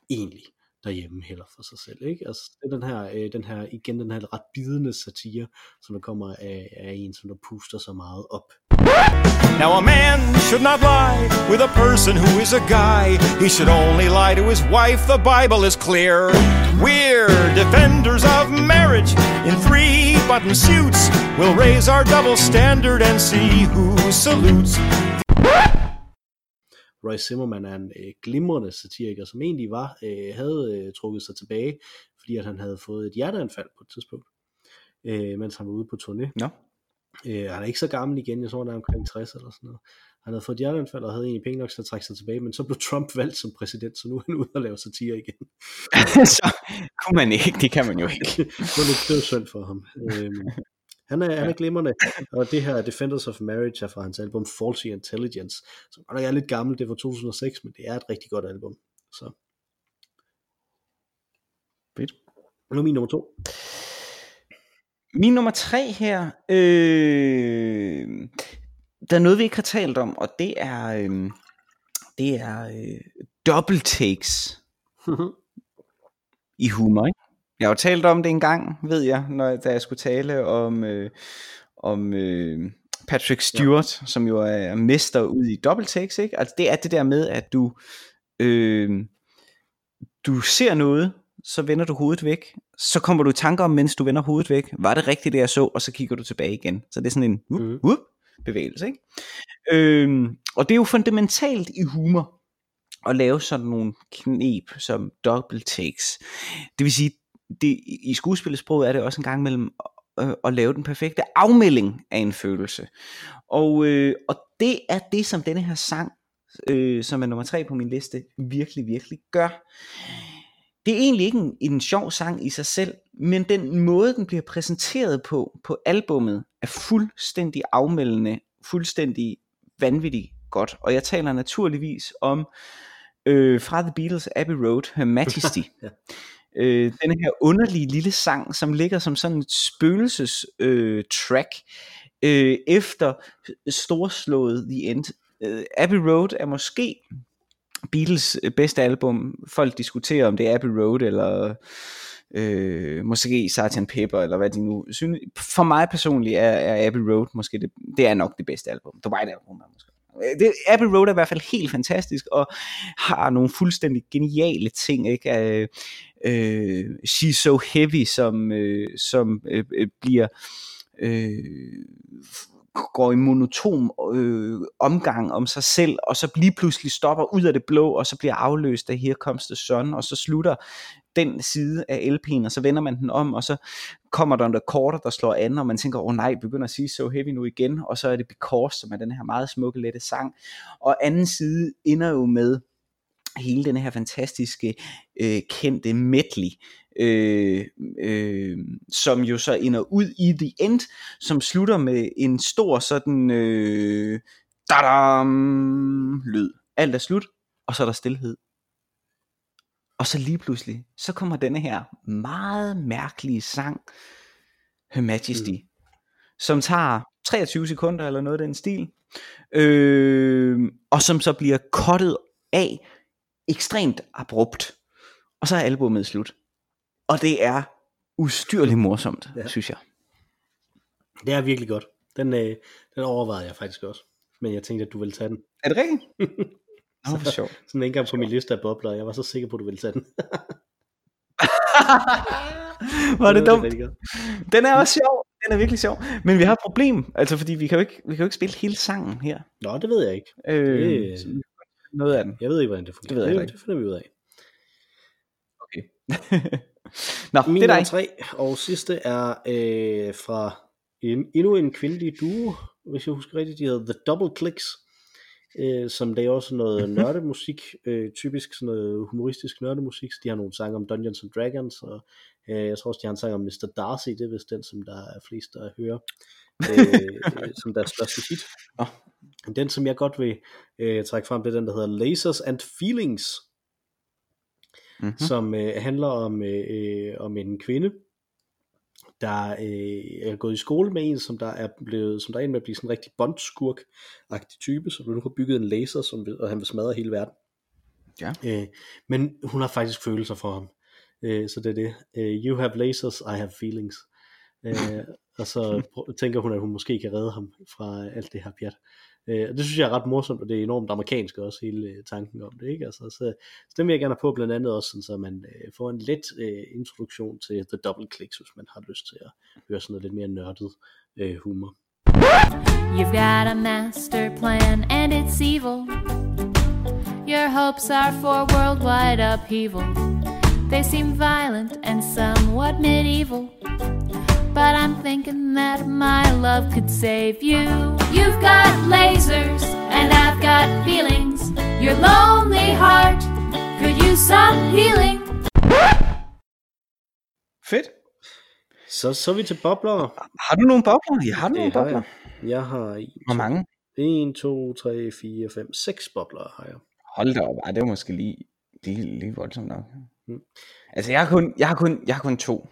egentlig derhjemme heller for sig selv. Ikke? Altså, det er den her, øh, den her, igen den her ret bidende satire, som der kommer af, af en, som der puster så meget op. Now a man should not lie with a person who is a guy. He should only lie to his wife. The Bible is clear. We're defenders of marriage in three button suits. We'll raise our double standard and see who salutes. Roy Zimmerman er en øh, glimrende satiriker, som egentlig var, øh, havde øh, trukket sig tilbage, fordi at han havde fået et hjerteanfald på et tidspunkt, øh, mens han var ude på turné. Ja. Øh, han er ikke så gammel igen, jeg tror han er omkring 60 eller sådan noget. Han havde fået et hjerteanfald og havde egentlig penge nok til at trække sig tilbage, men så blev Trump valgt som præsident, så nu er han ude og lave satire igen. så kunne man ikke, det kan man jo ikke. det var lidt for ham. Øh, han er, han er glimrende, og det her Defenders of Marriage er fra hans album Faulty Intelligence, som godt er lidt gammelt, det var 2006, men det er et rigtig godt album. Så. Fedt. Nu er min nummer to. Min nummer tre her, øh, der er noget, vi ikke har talt om, og det er, øh, det er øh, double takes i humor. Ikke? Jeg har jo talt om det en gang, ved jeg, når, da jeg skulle tale om, øh, om øh, Patrick Stewart, ja. som jo er mester ud i double takes. Ikke? Altså, det er det der med, at du, øh, du ser noget, så vender du hovedet væk, så kommer du i tanker om, mens du vender hovedet væk, var det rigtigt det jeg så, og så kigger du tilbage igen. Så det er sådan en whoop, Mhm. whoop bevægelse. Ikke? Øhm, og det er jo fundamentalt i humor, at lave sådan nogle knep som double takes. Det vil sige, det, i skuespillersproget er det også en gang mellem øh, at lave den perfekte afmelding af en følelse. Og, øh, og det er det, som denne her sang, øh, som er nummer tre på min liste, virkelig, virkelig gør. Det er egentlig ikke en, en sjov sang i sig selv, men den måde, den bliver præsenteret på, på albummet, er fuldstændig afmeldende, fuldstændig vanvittigt godt. Og jeg taler naturligvis om øh, fra The Beatles Abbey Road, Her Majesty. Ja øh, den her underlige lille sang, som ligger som sådan et spøgelses øh, track, øh, efter storslået The End. Øh, Abbey Road er måske Beatles øh, bedste album. Folk diskuterer, om det er Abbey Road, eller øh, måske Sgt. Pepper, eller hvad de nu synes. For mig personligt er, er Abbey Road måske det, det er nok det bedste album. The White Album er måske. Øh, det, Abbey Road er i hvert fald helt fantastisk, og har nogle fuldstændig geniale ting, ikke? Øh, Øh, She's So Heavy, som, øh, som øh, øh bliver øh, går i monoton øh, omgang om sig selv, og så lige pludselig stopper ud af det blå, og så bliver afløst af Here Comes the Sun, og så slutter den side af LP'en, og så vender man den om, og så kommer der en recorder, der slår an, og man tænker, åh oh, nej, begynder at sige So Heavy nu igen, og så er det Because, som er den her meget smukke, lette sang, og anden side ender jo med hele den her fantastiske øh, kendte medley, øh, øh, som jo så ender ud i The End, som slutter med en stor sådan øh, dadam, lyd. Alt er slut, og så er der stillhed. Og så lige pludselig, så kommer denne her meget mærkelige sang, Her Majesty, mm. som tager 23 sekunder eller noget af den stil, øh, og som så bliver kottet af ekstremt abrupt. Og så er albumet slut. Og det er ustyrligt morsomt, ja. Synes jeg. Det er virkelig godt. Den, øh, den overvejede jeg faktisk også. Men jeg tænkte, at du ville tage den. Er det rigtigt? Nå, hvor sjovt. Sådan en gang på min liste af bobler. Jeg var så sikker på, at du ville tage den. Var det dumt? rigtig godt. Den er også sjov. Den er virkelig sjov. Men vi har et problem. Altså, fordi vi kan jo ikke, vi kan jo ikke spille hele sangen her. Nå, det ved jeg ikke. Øh, Det- noget af den. Jeg ved ikke, hvordan det fungerer. Det ved jeg ikke. det finder vi ud af. Nå, Min det er dig. tre og sidste er øh, fra en, endnu en kvindelig duo, hvis jeg husker rigtigt. De hedder The Double Clicks, øh, som laver også noget Mhm. nørdemusik, øh, typisk sådan noget humoristisk nørdemusik. Så de har nogle sange om Dungeons and Dragons, og øh, jeg tror også, de har en sang om Mr. Darcy, det er vist den, som der er flest, der hører, øh, øh, som deres største hit. Nå. Den, som jeg godt vil øh, trække frem, det er den, der hedder Lasers and Feelings, Mm-hmm. som øh, handler om, øh, øh, om en kvinde, der øh, er gået i skole med en, som der er blevet, som der er en med at blive sådan en rigtig bondskurk-agtig type, som nu har bygget en laser, som vil, og han vil smadre hele verden. Ja. Øh, men hun har faktisk følelser for ham. Øh, så det er det. Øh, you have lasers, I have feelings. Øh, og så prø- tænker hun, at hun måske kan redde ham fra alt det her pjat. Øh, og det synes jeg er ret morsomt, og det er enormt amerikansk også, hele øh, tanken om det. Ikke? Altså, så, så det vil jeg gerne have på blandt andet også, sådan, så man øh, får en let øh, introduktion til The Double Clicks, hvis man har lyst til at høre sådan noget lidt mere nørdet øh, humor. You've got a master plan and it's evil. Your hopes are for worldwide upheaval. They seem violent and somewhat medieval. But I'm thinking that my love could save you. You've got lasers and I've got feelings. Your lonely heart could use some healing. Fedt. Så, så vi til bobler. Har du nogle bobler? Ja, har nogle har bobler? jeg. Jeg har en, Hvor mange? 1, 2, 3, 4, 5, 6 bobler har jeg. Hold da op, Ej, det var måske lige, lige, lige voldsomt nok. Mm. Altså, jeg har kun, jeg har kun, jeg har kun to.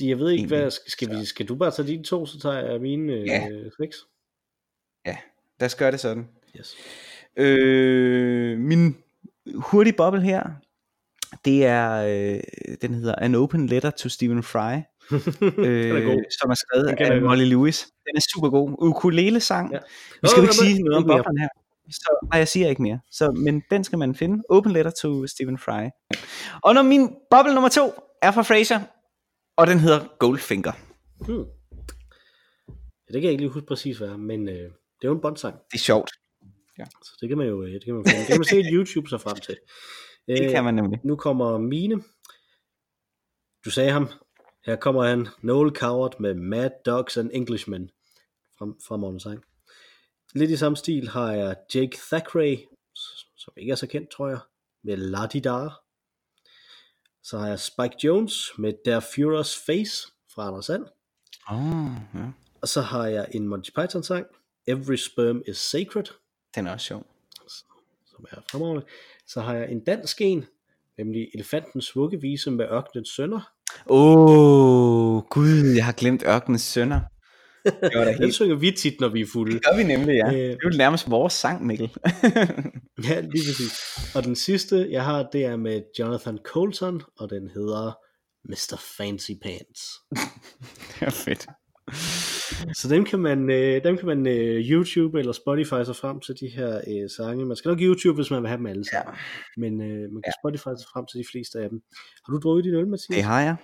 Jeg ved ikke, hvad, skal, vi, skal du bare tage dine to, så tager jeg mine øh, Ja. seks? Lad os gøre det sådan. Yes. Øh, min hurtige boble her, det er, øh, den hedder An Open Letter to Stephen Fry, øh, god. som er skrevet af godt. Molly Lewis. Den er super god. Ukulele-sang. Ja. Ja. Vi skal jo ikke sige noget om boblen her. Så, nej, jeg siger ikke mere. Så, men den skal man finde. Open Letter to Stephen Fry. Og når min boble nummer to er fra Fraser, og den hedder Goldfinger. Hmm. Ja, det kan jeg ikke lige huske præcis hvad er, men øh, det er jo en bondsang, Det er sjovt. så det kan man jo øh, det kan man, det kan man se i YouTube så frem til. Det Øh, kan man nemlig. Nu kommer mine. Du sagde ham. Her kommer han. Noel Coward med Mad Dogs and Englishmen. Fra, fra morgens sang. Lidt i samme stil har jeg Jake Thackeray, som ikke er så kendt, tror jeg, med La Di. Så har jeg Spike Jones med Der Führers Face fra Anders Sand. Oh, ja. Og så har jeg en Monty Python sang, Every Sperm is Sacred, Den er også sjov. som er fremragende. Så har jeg en dansk en, nemlig Elefantens vuggevise med ørkenens sønner. Åh, oh, gud, jeg har glemt Ørkenens Sønner. Det var da Den helt... synger vi tit, når vi er fulde. Det gør vi nemlig, ja. Øh. Det er jo nærmest vores sang, Mikkel. Ja, lige præcis. Og den sidste, jeg har, det er med Jonathan Colton, og den hedder Mr. Fancy Pants. det er fedt. Så dem kan man, øh, dem kan man øh, YouTube eller Spotify sig frem til de her øh, sange. Man skal nok YouTube, hvis man vil have dem alle sammen. Ja. Men øh, man kan Spotify sig frem til de fleste af dem. Har du drukket din øl, Mathias? Det har jeg.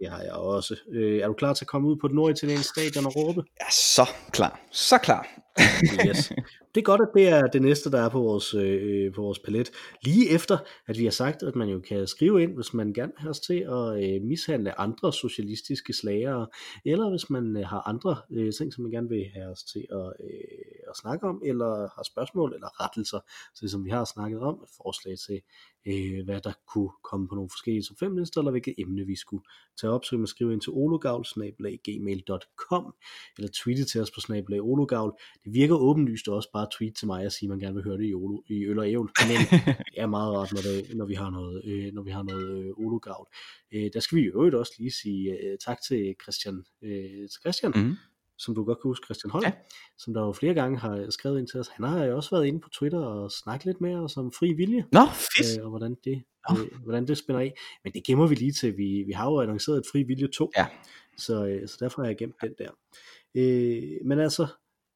Det har jeg også. Øh, er du klar til at komme ud på et norditaliensk stadion og råbe? Er så klar. Så klar. Yes. Det er godt, at det er det næste, der er på vores, øh, på vores palet. Lige efter, at vi har sagt, at man jo kan skrive ind, hvis man gerne vil have os til at øh, mishandle andre socialistiske slagere, eller hvis man øh, har andre øh, ting, som man gerne vil have os til at, øh, at snakke om, eller har spørgsmål eller rettelser, så som vi har snakket om, et forslag til, øh, hvad der kunne komme på nogle forskellige top 5 lister, eller hvilket emne vi skulle tage op, så kan man skrive ind til ologavl.gmail.com eller tweete til os på snabelag ologavl. Det virker åbenlyst også bare at tweet til mig og sige, at man gerne vil høre det i, Olo, i øl og ævl, men det er meget rart, når, det, når vi har noget, øh, når vi har noget øh, ologavl. Øh, der skal vi i øvrigt også lige sige øh, tak til Christian, øh, til Christian Mhm. Som du godt kan huske, Christian Holm, ja. Som der jo flere gange har skrevet ind til os. Han har jo også været inde på Twitter og snakket lidt med os om fri vilje Nå, fedt. øh, og hvordan det, Nå. øh, hvordan det spænder af. Men det gemmer vi lige til. Vi, vi har jo annonceret et fri vilje 2, Ja. så, øh, så derfor har jeg gemt den der. Øh, men altså,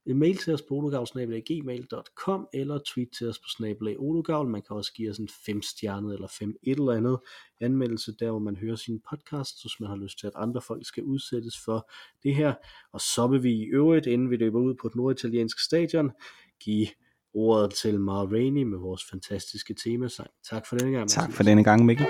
mail til os på ologavl.gmail.com eller tweet til os på snabelag ologavl. Man kan også give os en 5 stjernet eller 5 et eller andet anmeldelse, der hvor man hører sin podcast, hvis man har lyst til, at andre folk skal udsættes for det her. Og så vil vi i øvrigt, inden vi løber ud på et norditaliensk stadion, give ordet til Mar Rainey med vores fantastiske temasang. Tak for denne gang. Tak Mathias. for denne gang, Mikkel.